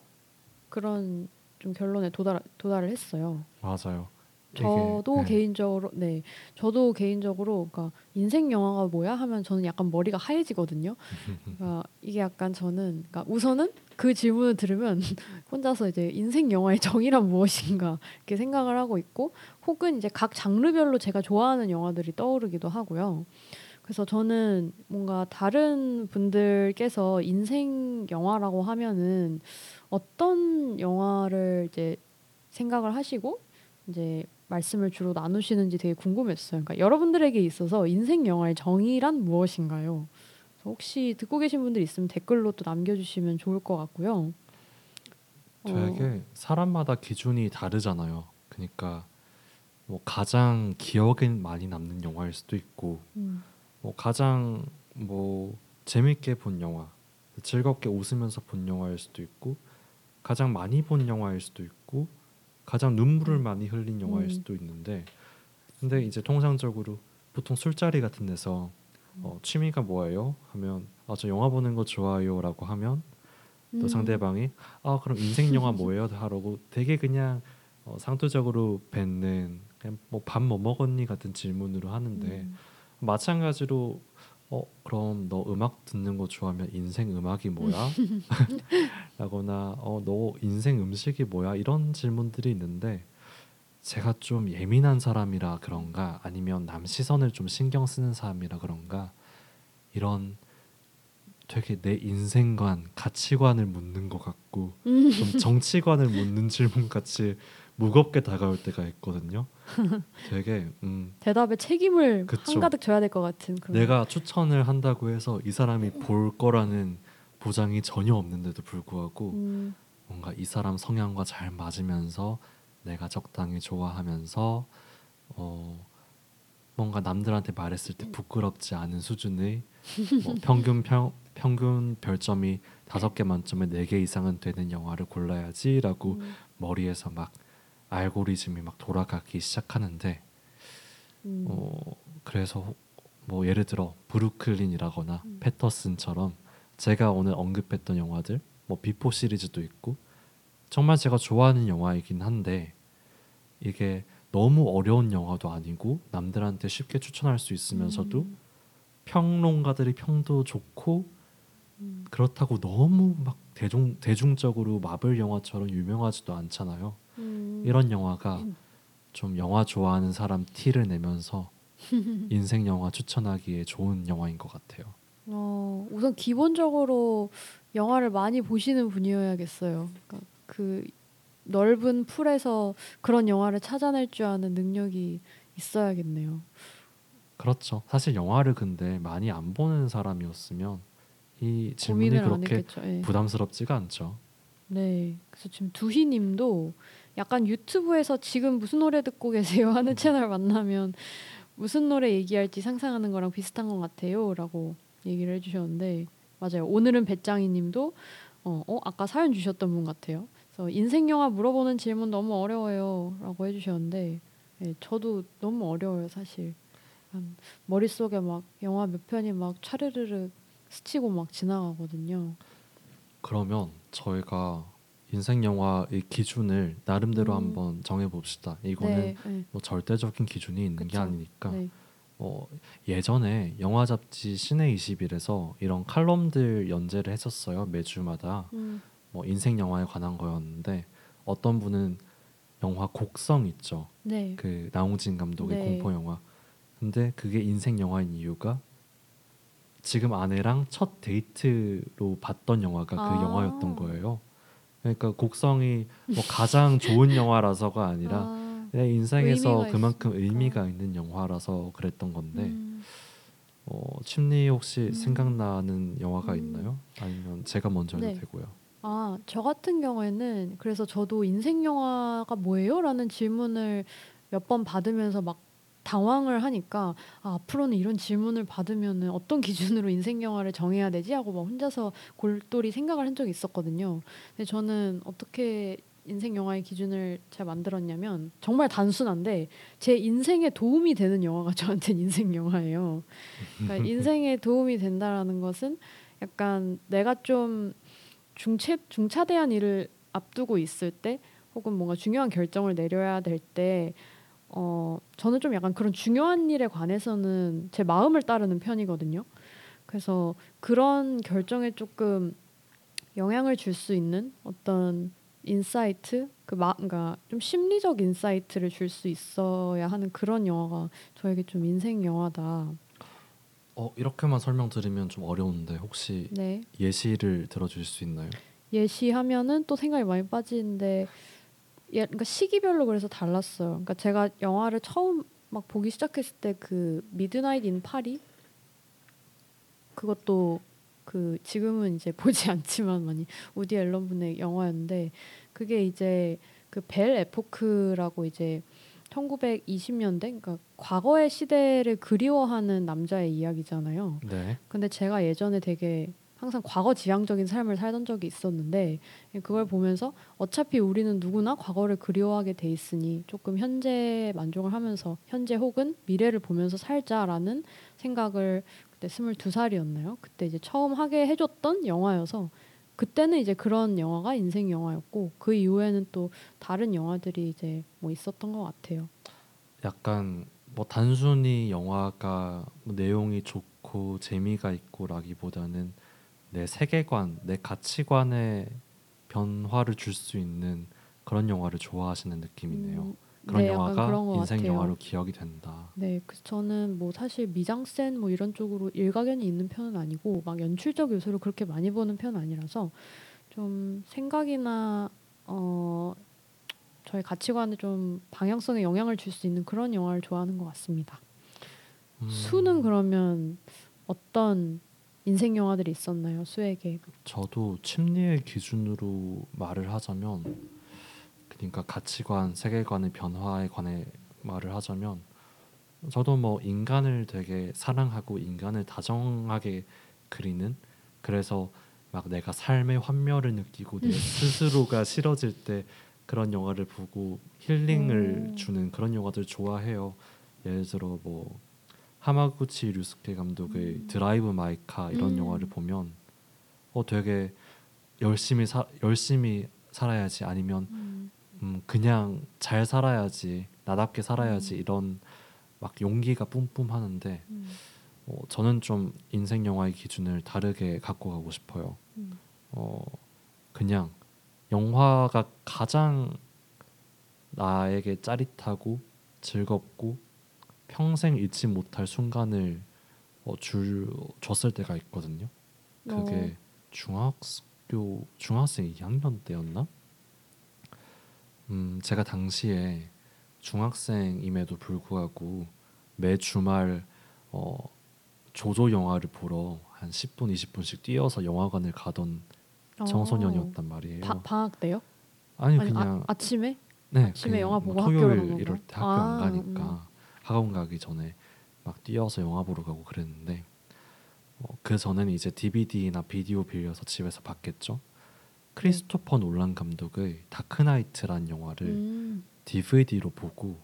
Speaker 2: 그런 좀 결론에 도달 도달을 했어요.
Speaker 1: 맞아요.
Speaker 2: 저도
Speaker 1: 네.
Speaker 2: 개인적으로 네 저도 개인적으로 그러니까 인생 영화가 뭐야 하면 저는 약간 머리가 하얘지거든요. 그러니까 이게 약간 저는 그러니까 우선은 그 질문을 들으면 [laughs] 혼자서 이제 인생 영화의 정의란 무엇인가 이렇게 생각을 하고 있고 혹은 이제 각 장르별로 제가 좋아하는 영화들이 떠오르기도 하고요. 그래서 저는 뭔가 다른 분들께서 인생 영화라고 하면은 어떤 영화를 이제 생각을 하시고 이제 말씀을 주로 나누시는지 되게 궁금했어요. 그러니까 여러분들에게 있어서 인생 영화의 정의란 무엇인가요? 혹시 듣고 계신 분들 있으면 댓글로 또 남겨주시면 좋을 것 같고요. 어,
Speaker 1: 되게 사람마다 기준이 다르잖아요. 그러니까 뭐 가장 기억에 많이 남는 영화일 수도 있고
Speaker 2: 음,
Speaker 1: 뭐 가장 뭐 재밌게 본 영화, 즐겁게 웃으면서 본 영화일 수도 있고 가장 많이 본 영화일 수도 있고 가장 눈물을 많이 흘린 영화일
Speaker 2: 음.
Speaker 1: 수도 있는데 근데 이제 통상적으로 보통 술자리 같은 데서 어, 취미가 뭐예요? 하면 아 저 영화 보는 거 좋아요라고 하면 또
Speaker 2: 음,
Speaker 1: 상대방이 아 그럼 인생 영화 뭐예요? 하라고 되게 그냥 어, 상투적으로 뱉는 그냥 뭐 밥 뭐 먹었니 같은 질문으로 하는데
Speaker 2: 음,
Speaker 1: 마찬가지로 어 그럼 너 음악 듣는 거 좋아하면 인생 음악이 뭐야? [laughs] 라거나 어 너 인생 음식이 뭐야? 이런 질문들이 있는데 제가 좀 예민한 사람이라 그런가 아니면 남 시선을 좀 신경 쓰는 사람이라 그런가 이런 되게 내 인생관, 가치관을 묻는 것 같고
Speaker 2: 음.
Speaker 1: 좀 정치관을 묻는 질문 같이 무겁게 다가올 때가 있거든요. 되게 음,
Speaker 2: 대답에 책임을
Speaker 1: 그쵸.
Speaker 2: 한가득 져야 될 것 같은 그런.
Speaker 1: 내가 추천을 한다고 해서 이 사람이 볼 거라는 보장이 전혀 없는데도 불구하고
Speaker 2: 음,
Speaker 1: 뭔가 이 사람 성향과 잘 맞으면서 내가 적당히 좋아하면서 어 뭔가 남들한테 말했을 때 부끄럽지 않은 수준의 뭐 [laughs] 평균 평, 평균 별점이 다섯 개 만점에 네 개 이상은 되는 영화를 골라야지라고
Speaker 2: 음,
Speaker 1: 머리에서 막 알고리즘이 막 돌아가기 시작하는데
Speaker 2: 음.
Speaker 1: 어 그래서 혹- 뭐 예를 들어 브루클린이라거나
Speaker 2: 음.
Speaker 1: 패터슨처럼 제가 오늘 언급했던 영화들 뭐 Before 시리즈도 있고 정말 제가 좋아하는 영화이긴 한데 이게 너무 어려운 영화도 아니고 남들한테 쉽게 추천할 수 있으면서도
Speaker 2: 음,
Speaker 1: 평론가들이 평도 좋고
Speaker 2: 음.
Speaker 1: 그렇다고 너무 막 대중 대중적으로 마블 영화처럼 유명하지도 않잖아요.
Speaker 2: 음.
Speaker 1: 이런 영화가 좀 영화 좋아하는 사람 티를 내면서 [laughs] 인생 영화 추천하기에 좋은 영화인 것 같아요.
Speaker 2: 어, 우선 기본적으로 영화를 많이 보시는 분이어야겠어요. 그러니까 그 넓은 풀에서 그런 영화를 찾아낼 줄 아는 능력이 있어야겠네요.
Speaker 1: 그렇죠. 사실 영화를 근데 많이 안 보는 사람이었으면 이 질문이 그렇게.
Speaker 2: 예.
Speaker 1: 부담스럽지가 않죠.
Speaker 2: 네. 그래서 지금 두희 님도 약간 유튜브에서 지금 무슨 노래 듣고 계세요 하는 채널 만나면 무슨 노래 얘기할지 상상하는 거랑 비슷한 것 같아요라고 얘기를 해주셨는데 맞아요. 오늘은 배짱이 님도 어, 어 아까 사연 주셨던 분 같아요. 그래서 인생 영화 물어보는 질문 너무 어려워요라고 해주셨는데 네, 저도 너무 어려워요 사실. 머릿속에 막 영화 몇 편이 막 차르르르 스치고 막 지나가거든요.
Speaker 1: 그러면 저희가 인생 영화의 기준을 나름대로
Speaker 2: 음.
Speaker 1: 한번 정해 봅시다. 이거는
Speaker 2: 네, 네,
Speaker 1: 뭐 절대적인 기준이 있는 게
Speaker 2: 그쵸.
Speaker 1: 아니니까
Speaker 2: 네.
Speaker 1: 어, 예전에 영화 잡지 시내 21에서 이런 칼럼들 연재를 했었어요 매주마다
Speaker 2: 음.
Speaker 1: 뭐 인생 영화에 관한 거였는데 어떤 분은 영화 곡성 있죠
Speaker 2: 네.
Speaker 1: 그 나홍진 감독의
Speaker 2: 네.
Speaker 1: 공포 영화 근데 그게 인생 영화인 이유가 지금 아내랑 첫 데이트로 봤던 영화가 그
Speaker 2: 아.
Speaker 1: 영화였던 거예요 그러니까 곡성이 뭐 가장 좋은 영화라서가 아니라
Speaker 2: 아,
Speaker 1: 내 인생에서 그만큼
Speaker 2: 있으니까.
Speaker 1: 의미가 있는 영화라서 그랬던 건데
Speaker 2: 음,
Speaker 1: 어, 침리 혹시
Speaker 2: 음.
Speaker 1: 생각나는 영화가
Speaker 2: 음.
Speaker 1: 있나요? 아니면 제가 먼저 해도
Speaker 2: 네.
Speaker 1: 되고요.
Speaker 2: 아, 저 같은 경우에는 그래서 저도 인생 영화가 뭐예요?라는 질문을 몇 번 받으면서 막 당황을 하니까 아, 앞으로는 이런 질문을 받으면은 어떤 기준으로 인생 영화를 정해야 되지 하고 막 혼자서 골똘히 생각을 한 적이 있었거든요. 근데 저는 어떻게 인생 영화의 기준을 잘 만들었냐면 정말 단순한데 제 인생에 도움이 되는 영화가 [laughs] 저한테는 인생 영화예요. 그러니까 [laughs] 인생에 도움이 된다라는 것은 약간 내가 좀 중체 중차대한 일을 앞두고 있을 때 혹은 뭔가 중요한 결정을 내려야 될 때 어, 저는 좀 약간 그런 중요한 일에 관해서는 제 마음을 따르는 편이거든요. 그래서 그런 결정에 조금 영향을 줄 수 있는 어떤 insight, 그 마, 그러니까 좀 심리적 insight를 줄 수 있어야 하는 그런 영화가 저에게 좀 인생 영화다.
Speaker 1: 어 이렇게만 설명드리면 좀 어려운데 혹시
Speaker 2: 네.
Speaker 1: 예시를 들어줄 수 있나요?
Speaker 2: 예시하면은 또 생각이 많이 빠지는데 예, 그러니까 시기별로 그래서 달랐어요. 그러니까 제가 영화를 처음 막 보기 시작했을 때 그 Midnight in 파리 그것도 그 지금은 이제 [laughs] 보지 않지만 많이 우디 앨런 분의 영화였는데 그게 이제 그 벨 에포크라고 이제 1920년대 그러니까 과거의 시대를 그리워하는 남자의 이야기잖아요.
Speaker 1: 네.
Speaker 2: 근데 제가 예전에 되게 항상 과거 지향적인 삶을 살던 적이 있었는데 그걸 보면서 어차피 우리는 누구나 과거를 그리워하게 돼 있으니 조금 현재 만족을 하면서 현재 혹은 미래를 보면서 살자라는 생각을 그때 스물두 살이었나요? 그때 이제 처음 하게 해줬던 영화여서 그때는 이제 그런 영화가 인생 영화였고 그 이후에는 또 다른 영화들이 이제 뭐 있었던 것 같아요.
Speaker 1: 약간 뭐 단순히 영화가 뭐 내용이 좋고 재미가 있고라기보다는 내 세계관, 내 가치관에 변화를 줄 수 있는 그런 영화를 좋아하시는 느낌이네요.
Speaker 2: 음,
Speaker 1: 그런
Speaker 2: 네,
Speaker 1: 영화가
Speaker 2: 그런 것
Speaker 1: 인생
Speaker 2: 같아요.
Speaker 1: 영화로 기억이 된다.
Speaker 2: 네, 그 저는 뭐 사실 미장센 뭐 이런 쪽으로 일가견이 있는 편은 아니고 막 연출적 요소를 그렇게 많이 보는 편은 아니라서 좀 생각이나 어 저의 가치관에 좀 방향성에 영향을 줄 수 있는 그런 영화를 좋아하는 것 같습니다.
Speaker 1: 음,
Speaker 2: 수는 그러면 어떤 인생 영화들이 있었나요? 수에게
Speaker 1: 저도 침리의 기준으로 말을 하자면 그러니까 가치관, 세계관의 변화에 관해 말을 하자면 저도 뭐 인간을 되게 사랑하고 인간을 다정하게 그리는 그래서 막 내가 삶의 환멸을 느끼고 내 스스로가 싫어질 때 그런 영화를 보고 힐링을
Speaker 2: 오.
Speaker 1: 주는 그런 영화들 좋아해요. 예를 들어 뭐 하마구치 류스케 감독의 Drive My Car 이런
Speaker 2: 음.
Speaker 1: 영화를 보면 어 되게 열심히 사 열심히 살아야지 아니면
Speaker 2: 음.
Speaker 1: 음 그냥 잘 살아야지 나답게 살아야지
Speaker 2: 음.
Speaker 1: 이런 막 용기가 뿜뿜 하는데
Speaker 2: 음.
Speaker 1: 어, 저는 좀 인생 영화의 기준을 다르게 갖고 가고 싶어요.
Speaker 2: 음.
Speaker 1: 어 그냥 영화가 가장 나에게 짜릿하고 즐겁고 평생 잊지 못할 순간을 어, 줄 줬을 때가 있거든요. 그게 중학교 중학생 2학년 때였나? 음 제가 당시에 중학생임에도 불구하고 매 주말 어 조조 영화를 보러 한 10분 20분씩 뛰어서 영화관을 가던
Speaker 2: 어.
Speaker 1: 청소년이었단 말이에요.
Speaker 2: 바, 방학 때요?
Speaker 1: 아니
Speaker 2: 아니,
Speaker 1: 그냥
Speaker 2: 아, 아침에?
Speaker 1: 네,
Speaker 2: 아침에 영화
Speaker 1: 뭐
Speaker 2: 보고 간
Speaker 1: 토요일? 이럴 때 학교
Speaker 2: 아,
Speaker 1: 안 가니까 학원 가기 전에 막 뛰어서 영화 보러 가고 그랬는데 어, 그 전에는 이제 DVD나 비디오 빌려서 집에서 봤겠죠. 크리스토퍼 놀란 감독의 다크나이트란 영화를
Speaker 2: 음,
Speaker 1: DVD로 보고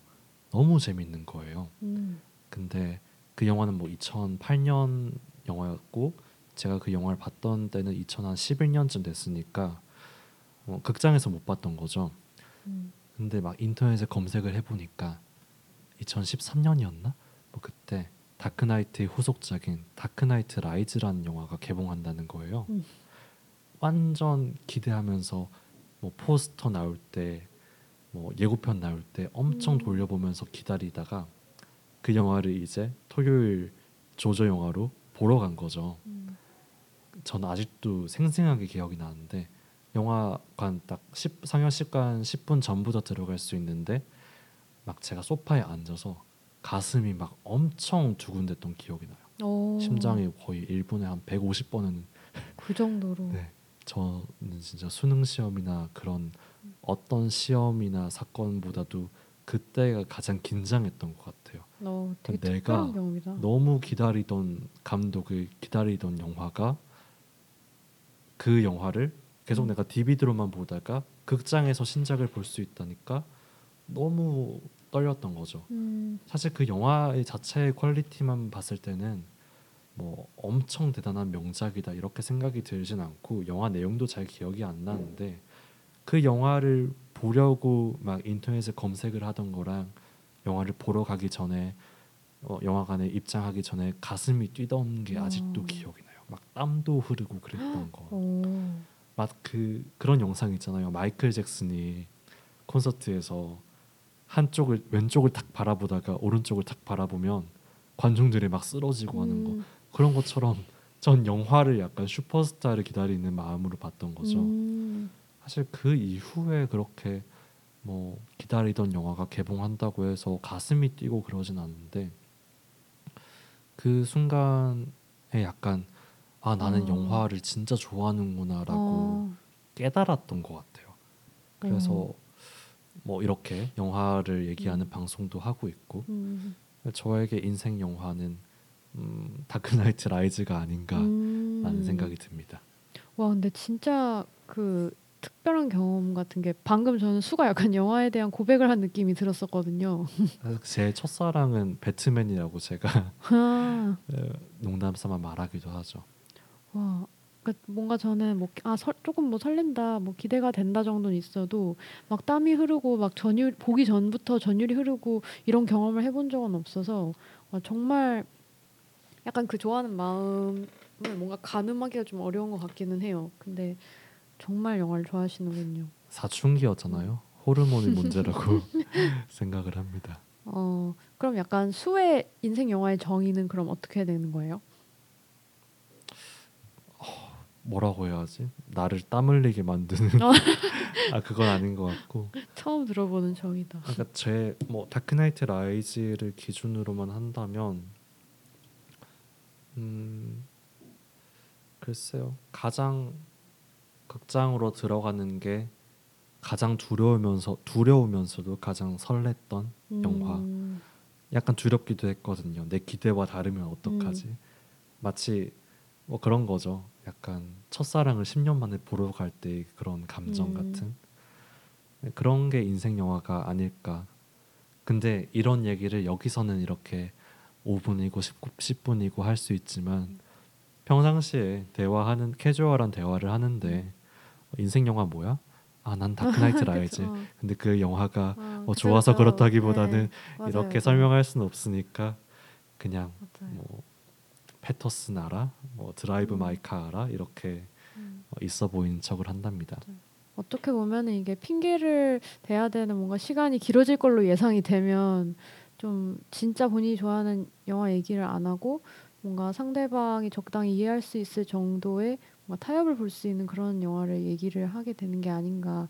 Speaker 1: 너무 재밌는 거예요.
Speaker 2: 음.
Speaker 1: 근데 그 영화는 뭐 2008년 영화였고 제가 그 영화를 봤던 때는 2011년쯤 됐으니까 어, 극장에서 못 봤던 거죠.
Speaker 2: 음.
Speaker 1: 근데 막 인터넷에 검색을 해보니까 2013년이었나? 뭐 그때 Dark Knight의 후속작인 Dark Knight Rises라는 영화가 개봉한다는 거예요.
Speaker 2: 음.
Speaker 1: 완전 기대하면서 뭐 포스터 나올 때, 뭐 예고편 나올 때 엄청
Speaker 2: 음.
Speaker 1: 돌려보면서 기다리다가 그 영화를 이제 토요일 조조 영화로 보러 간 거죠.
Speaker 2: 음.
Speaker 1: 저는 아직도 생생하게 기억이 나는데 영화관 딱 10, 상영 시간 10분 전부터 들어갈 수 있는데 막 제가 소파에 앉아서 가슴이 막 엄청 두근댔던 기억이 나요.
Speaker 2: 오,
Speaker 1: 심장이 거의 1분에 한 150번은
Speaker 2: 그 정도로. [laughs]
Speaker 1: 네. 저는 진짜 수능 시험이나 그런 어떤 시험이나 사건보다도 그때가 가장 긴장했던 것 같아요.
Speaker 2: 어,
Speaker 1: 내가
Speaker 2: 경험이다.
Speaker 1: 너무 기다리던 감독을 기다리던 영화가 그 영화를 계속
Speaker 2: 음.
Speaker 1: 내가 DVD로만 보다가 극장에서 신작을 볼 수 있다니까 너무 떨렸던 거죠.
Speaker 2: 음,
Speaker 1: 사실 그 영화의 자체의 퀄리티만 봤을 때는 뭐 엄청 대단한 명작이다 이렇게 생각이 들진 않고 영화 내용도 잘 기억이 안 나는데 그 영화를 보려고 막 인터넷에 검색을 하던 거랑 영화를 보러 가기 전에 어, 영화관에 입장하기 전에 가슴이 뛰던 게 아직도
Speaker 2: 어.
Speaker 1: 기억이 나요. 막 땀도 흐르고 그랬던 거.
Speaker 2: 오,
Speaker 1: 막그 그런 영상 있잖아요. 마이클 잭슨이 콘서트에서 한쪽을 왼쪽을 탁 바라보다가 오른쪽을 탁 바라보면 관중들이 막 쓰러지고 하는 거
Speaker 2: 음,
Speaker 1: 그런 것처럼 전 영화를 약간 슈퍼스타를 기다리는 마음으로 봤던 거죠.
Speaker 2: 음,
Speaker 1: 사실 그 이후에 그렇게 뭐 기다리던 영화가 개봉한다고 해서 가슴이 뛰고 그러진 않는데 그 순간에 약간 아 나는
Speaker 2: 어.
Speaker 1: 영화를 진짜 좋아하는구나라고
Speaker 2: 어,
Speaker 1: 깨달았던 것 같아요. 그래서
Speaker 2: 어.
Speaker 1: 뭐 이렇게 영화를 얘기하는 방송도 하고 있고
Speaker 2: 음,
Speaker 1: 저에게 인생 영화는 음, 다크나이트 라이즈가 아닌가라는
Speaker 2: 음.
Speaker 1: 생각이 듭니다.
Speaker 2: 와, 근데 진짜 그 특별한 경험 같은 게 방금 저는 수가 약간 영화에 대한 고백을 한 느낌이 들었었거든요. [laughs]
Speaker 1: 제 첫사랑은 배트맨이라고 제가
Speaker 2: 아,
Speaker 1: 농담 삼아 말하기도 하죠.
Speaker 2: 와, 그러니까 뭔가 저는 뭐아 조금 뭐 설렌다, 뭐 기대가 된다 정도는 있어도 막 땀이 흐르고 막 전율 보기 전부터 전율이 흐르고 이런 경험을 해본 적은 없어서 와, 정말 약간 그 좋아하는 마음을 뭔가 가늠하기가 좀 어려운 것 같기는 해요. 근데 정말 영화를 좋아하시는군요.
Speaker 1: 사춘기였잖아요. 호르몬의 [laughs] 문제라고 [laughs] 생각을 합니다.
Speaker 2: 어, 그럼 약간 수의 인생 영화의 정의는 그럼 어떻게 되는 거예요?
Speaker 1: 뭐라고 해야지? 나를 땀 흘리게 만드는
Speaker 2: 어. [laughs]
Speaker 1: 아 그건 아닌 것 같고
Speaker 2: 처음 들어보는 정의다.
Speaker 1: 그러니까 제 뭐 다크나이트 라이즈를 기준으로만 한다면 음 글쎄요. 가장 극장으로 들어가는 게 가장 두려우면서 두려우면서도 가장 설렜던 영화.
Speaker 2: 음,
Speaker 1: 약간 두렵기도 했거든요. 내 기대와 다르면 어떡하지? 마치 뭐 그런 거죠. 약간 첫사랑을 10년 만에 보러 갈 때 그런 감정
Speaker 2: 음.
Speaker 1: 같은? 네, 그런 게 인생 영화가 아닐까. 근데 이런 얘기를 여기서는 이렇게 5분이고 10, 분이고 할 수 있지만 평상시에 대화하는 캐주얼한 대화를 하는데 인생 영화 뭐야? 아 난 Dark
Speaker 2: Knight [laughs] Rises.
Speaker 1: 근데 그 영화가
Speaker 2: 어,
Speaker 1: 뭐 좋아서
Speaker 2: 그쵸.
Speaker 1: 그렇다기보다는
Speaker 2: 네, 맞아요,
Speaker 1: 이렇게
Speaker 2: 맞아요.
Speaker 1: 설명할 수는 없으니까 그냥
Speaker 2: 맞아요.
Speaker 1: 뭐 패터슨 알아? 뭐 드라이브
Speaker 2: 음.
Speaker 1: My Car 알아? 이렇게
Speaker 2: 음.
Speaker 1: 어, 있어 보이는 척을 한답니다.
Speaker 2: 어떻게 보면 이게 핑계를 대야 되는 뭔가 시간이 길어질 걸로 예상이 되면 좀 진짜 본인이 좋아하는 영화 얘기를 안 하고 뭔가 상대방이 적당히 이해할 수 있을 정도의 뭔가 타협을 볼 수 있는 그런 영화를 얘기를 하게 되는 게 아닌가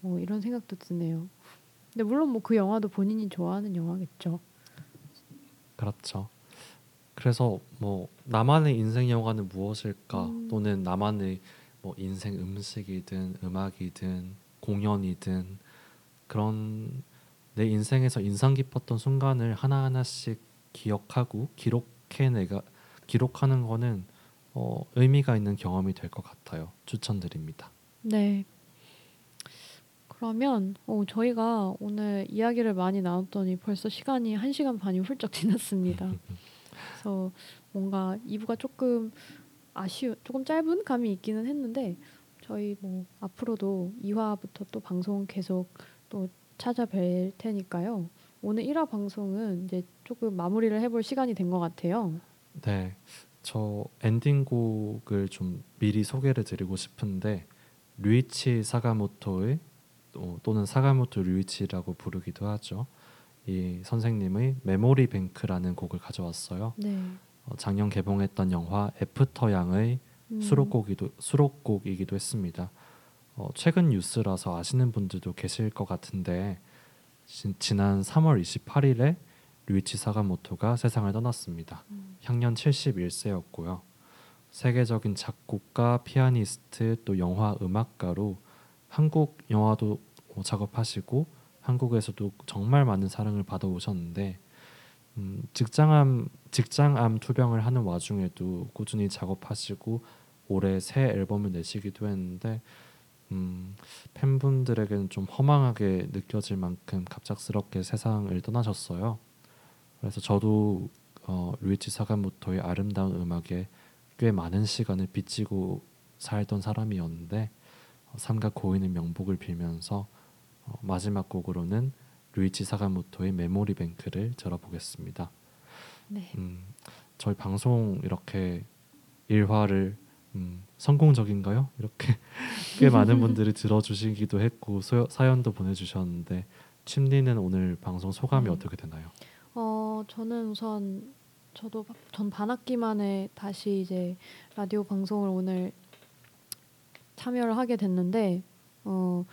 Speaker 2: 뭐 이런 생각도 드네요. 근데 물론 뭐 그 영화도 본인이 좋아하는 영화겠죠.
Speaker 1: 그렇죠. 그래서 뭐 나만의 인생 영화는 무엇일까?
Speaker 2: 음.
Speaker 1: 또는 나만의 뭐 인생 음식이든 음악이든 공연이든 그런 내 인생에서 인상 깊었던 순간을 하나 하나씩 기억하고 기록해 내가 기록하는 거는 어, 의미가 있는 경험이 될 것 같아요. 추천드립니다.
Speaker 2: 네. 그러면 어, 저희가 오늘 이야기를 많이 나눴더니 벌써 시간이 한 시간 반이 훌쩍 지났습니다. [laughs] 그래서 뭔가 2부가 조금 아쉬운, 조금 짧은 감이 있기는 했는데 저희 뭐 앞으로도 2화부터 또 방송 계속 또 찾아뵐 테니까요. 오늘 1화 방송은 이제 조금 마무리를 해볼 시간이 된 것 같아요.
Speaker 1: 네, 저 엔딩곡을 좀 미리 소개를 드리고 싶은데 류이치 사가모토의 또, 또는 사가모토 류이치라고 부르기도 하죠. 이 선생님의 메모리 뱅크라는 곡을 가져왔어요.
Speaker 2: 네.
Speaker 1: 어, 작년 개봉했던 영화 After Yang의
Speaker 2: 음,
Speaker 1: 수록곡이도 수록곡이기도 했습니다. 어, 최근 뉴스라서 아시는 분들도 계실 것 같은데 지, 지난 3월 28일에 류이치 사카모토가 세상을 떠났습니다.
Speaker 2: 음.
Speaker 1: 향년 71세였고요. 세계적인 작곡가, 피아니스트, 또 영화 음악가로 한국 영화도 어, 작업하시고 한국에서도 정말 많은 사랑을 받아오셨는데 음, 직장암 직장암 투병을 하는 와중에도 꾸준히 작업하시고 올해 새 앨범을 내시기도 했는데 음, 팬분들에게는 좀 허망하게 느껴질 만큼 갑작스럽게 세상을 떠나셨어요. 그래서 저도 어, 루이치 사가모토의 아름다운 음악에 꽤 많은 시간을 빚지고 살던 사람이었는데 어, 삼가 고인의 명복을 빌면서 어, 마지막 곡으로는 루이치 사가모토의 메모리 뱅크를 들어보겠습니다.
Speaker 2: 네.
Speaker 1: 음, 저희 방송 이렇게 일화를 음, 성공적인가요? 이렇게 [laughs] 꽤 많은 분들이 들어주시기도 했고 소, 사연도 보내주셨는데 침리는 오늘 방송 소감이
Speaker 2: 음.
Speaker 1: 어떻게 되나요?
Speaker 2: 어 저는 우선 저도 전 반학기 만에 다시 이제 라디오 방송을 오늘 참여를 하게 됐는데 어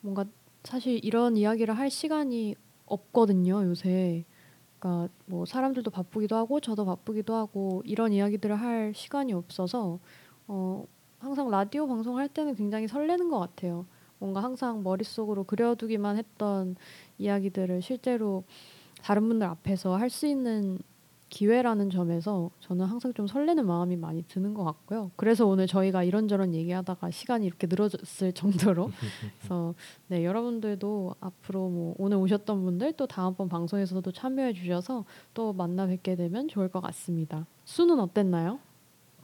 Speaker 2: 뭔가 사실 이런 이야기를 할 시간이 없거든요 요새 그러니까 뭐 사람들도 바쁘기도 하고 저도 바쁘기도 하고 이런 이야기들을 할 시간이 없어서 어 항상 라디오 방송할 때는 굉장히 설레는 것 같아요 뭔가 항상 머릿속으로 그려두기만 했던 이야기들을 실제로 다른 분들 앞에서 할 수 있는 기회라는 점에서 저는 항상 좀 설레는 마음이 많이 드는 것 같고요. 그래서 오늘 저희가 이런저런 얘기하다가 시간이 이렇게 늘어졌을 정도로 [laughs] 그래서 네 여러분들도 앞으로 뭐 오늘 오셨던 분들 또 다음번 방송에서도 참여해 주셔서 또 만나 뵙게 되면 좋을 것 같습니다. 수는 어땠나요?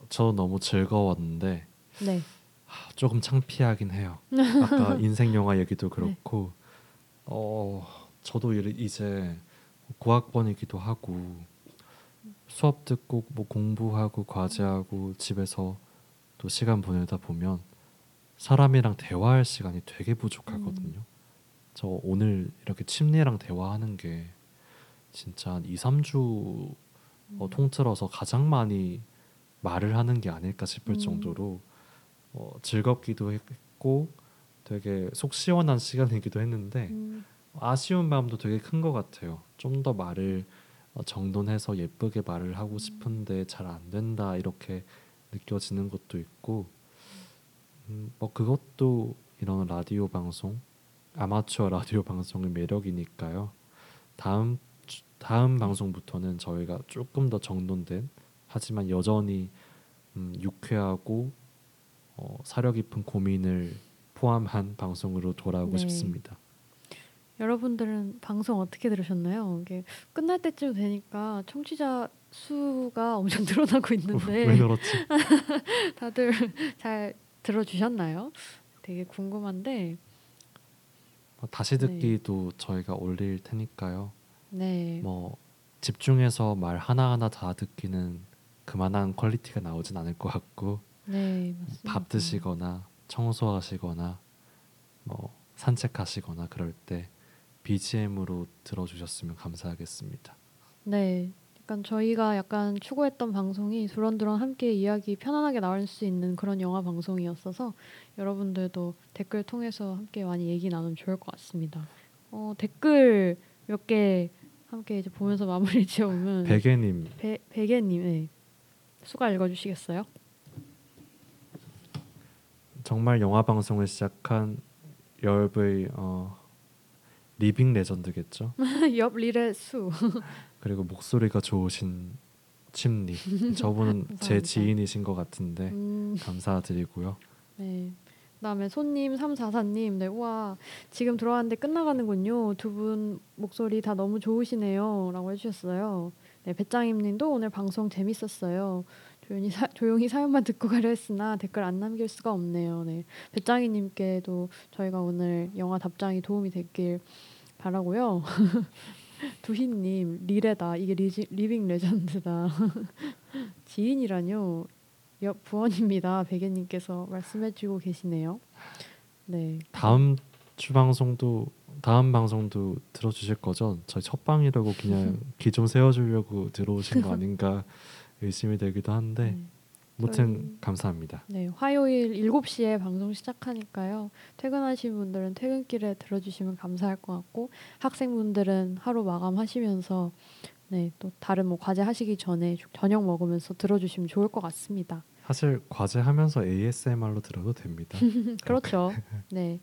Speaker 1: 저 너무 즐거웠는데
Speaker 2: 네.
Speaker 1: 하, 조금 창피하긴 해요. 아까 [laughs] 인생 영화 얘기도 그렇고 어 저도 이- 이제 고학번이기도 하고 수업 듣고 뭐 공부하고 과제하고 집에서 또 시간 보내다 보면 사람이랑 대화할 시간이 되게 부족하거든요. 저 오늘 이렇게 침례랑 대화하는 게 진짜 한 2, 3주 어,
Speaker 2: 음.
Speaker 1: 통틀어서 가장 많이 말을 하는 게 아닐까 싶을
Speaker 2: 음.
Speaker 1: 정도로 어, 즐겁기도 했고 되게 속 시원한 시간이기도 했는데
Speaker 2: 음,
Speaker 1: 아쉬운 마음도 되게 큰 것 같아요. 좀 더 말을 어, 정돈해서 예쁘게 말을 하고 싶은데 잘 안 된다 이렇게 느껴지는 것도 있고 음, 뭐 그것도 이런 라디오 방송 아마추어 라디오 방송의 매력이니까요. 다음 주- 다음 방송부터는 저희가 조금 더 정돈된 하지만 여전히 음, 유쾌하고 어, 사려 깊은 고민을 포함한 방송으로 돌아오고
Speaker 2: 네.
Speaker 1: 싶습니다.
Speaker 2: 여러분들은 방송 어떻게 들으셨나요? 이게 끝날 때쯤 되니까 청취자 수가 [laughs] 엄청 늘어나고 있는데
Speaker 1: 왜 그렇지? [laughs]
Speaker 2: 다들 잘 들어주셨나요? 되게 궁금한데
Speaker 1: 뭐 다시
Speaker 2: 네.
Speaker 1: 듣기도 저희가 올릴 테니까요.
Speaker 2: 네,
Speaker 1: 뭐 집중해서 말 하나 하나 다 듣기는 그만한 퀄리티가 나오진 않을 것 같고
Speaker 2: 네.
Speaker 1: 밥 드시거나 청소하시거나 뭐 산책하시거나 그럴 때 BGM으로 들어주셨으면 감사하겠습니다.
Speaker 2: 네, 약간 저희가 약간 추구했던 방송이 두런두런 함께 이야기 편안하게 나올 수 있는 그런 영화 방송이었어서 여러분들도 댓글 통해서 함께 많이 얘기 나누면 좋을 것 같습니다. 어, 댓글 몇 개 함께 이제 보면서 [laughs] 마무리 지어보면
Speaker 1: 베개님
Speaker 2: 배 베개님, 네. 수가 읽어주시겠어요?
Speaker 1: 정말 영화 방송을 시작한 열의 어, 리빙 레전드겠죠. [laughs]
Speaker 2: 옆 릴의 수. [laughs]
Speaker 1: 그리고 목소리가 좋으신 침리. 저분은 [laughs] 제. 지인이신 것 같은데
Speaker 2: 음,
Speaker 1: 감사드리고요.
Speaker 2: 네. 그다음에 손님 344님, 네, 우와 지금 들어왔는데 끝나가는군요. 두 분 목소리 다 너무 좋으시네요.라고 해 주셨어요. 네, 배짱임님도 오늘 방송 재밌었어요. 조용히 사, 조용히 사연만 듣고 가려 했으나 댓글 안 남길 수가 없네요. 네, 배짱이님께도 저희가 오늘 영화 답장이 도움이 됐길 바라고요. [laughs] 두희님 리레다 이게 리지, living legend다. [laughs] 지인이라뇨. 옆 부원입니다. 베개님께서 말씀해주고 계시네요. 네.
Speaker 1: 다음 주 방송도 다음 방송도 들어주실 거죠? 저희 첫 방이라고 그냥 [laughs] 기 좀 세워주려고 들어오신 거 아닌가 의심이 되기도 한데
Speaker 2: 네.
Speaker 1: 무튼 감사합니다.
Speaker 2: 네, 화요일 7시에 방송 시작하니까요. 퇴근하신 분들은 퇴근길에 들어주시면 감사할 것 같고 학생분들은 하루 마감하시면서 네, 또 다른 뭐 과제 하시기 전에 저녁 먹으면서 들어주시면 좋을 것 같습니다.
Speaker 1: 사실 과제 하면서 ASMR로 들어도 됩니다. [laughs]
Speaker 2: 그렇죠. 네.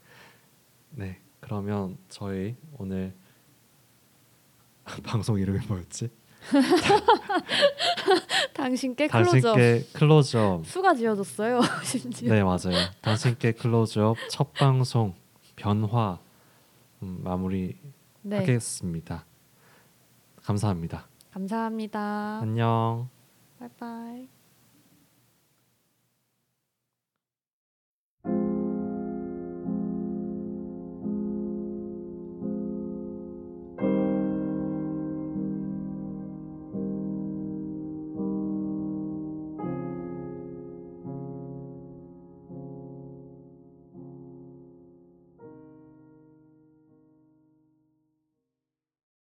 Speaker 2: [laughs]
Speaker 1: 네, 그러면 저희 오늘 [laughs] 방송 이름이 뭐였지? [laughs]
Speaker 2: 당신께 클로즈업
Speaker 1: 당신께 클로즈업.
Speaker 2: 수가 지어졌어요. [laughs] 심지어.
Speaker 1: 네 맞아요. 당신께 클로즈업 첫 방송 변화 음, 마무리
Speaker 2: 네.
Speaker 1: 하겠습니다. 감사합니다.
Speaker 2: 감사합니다.
Speaker 1: 안녕.
Speaker 2: 바이바이.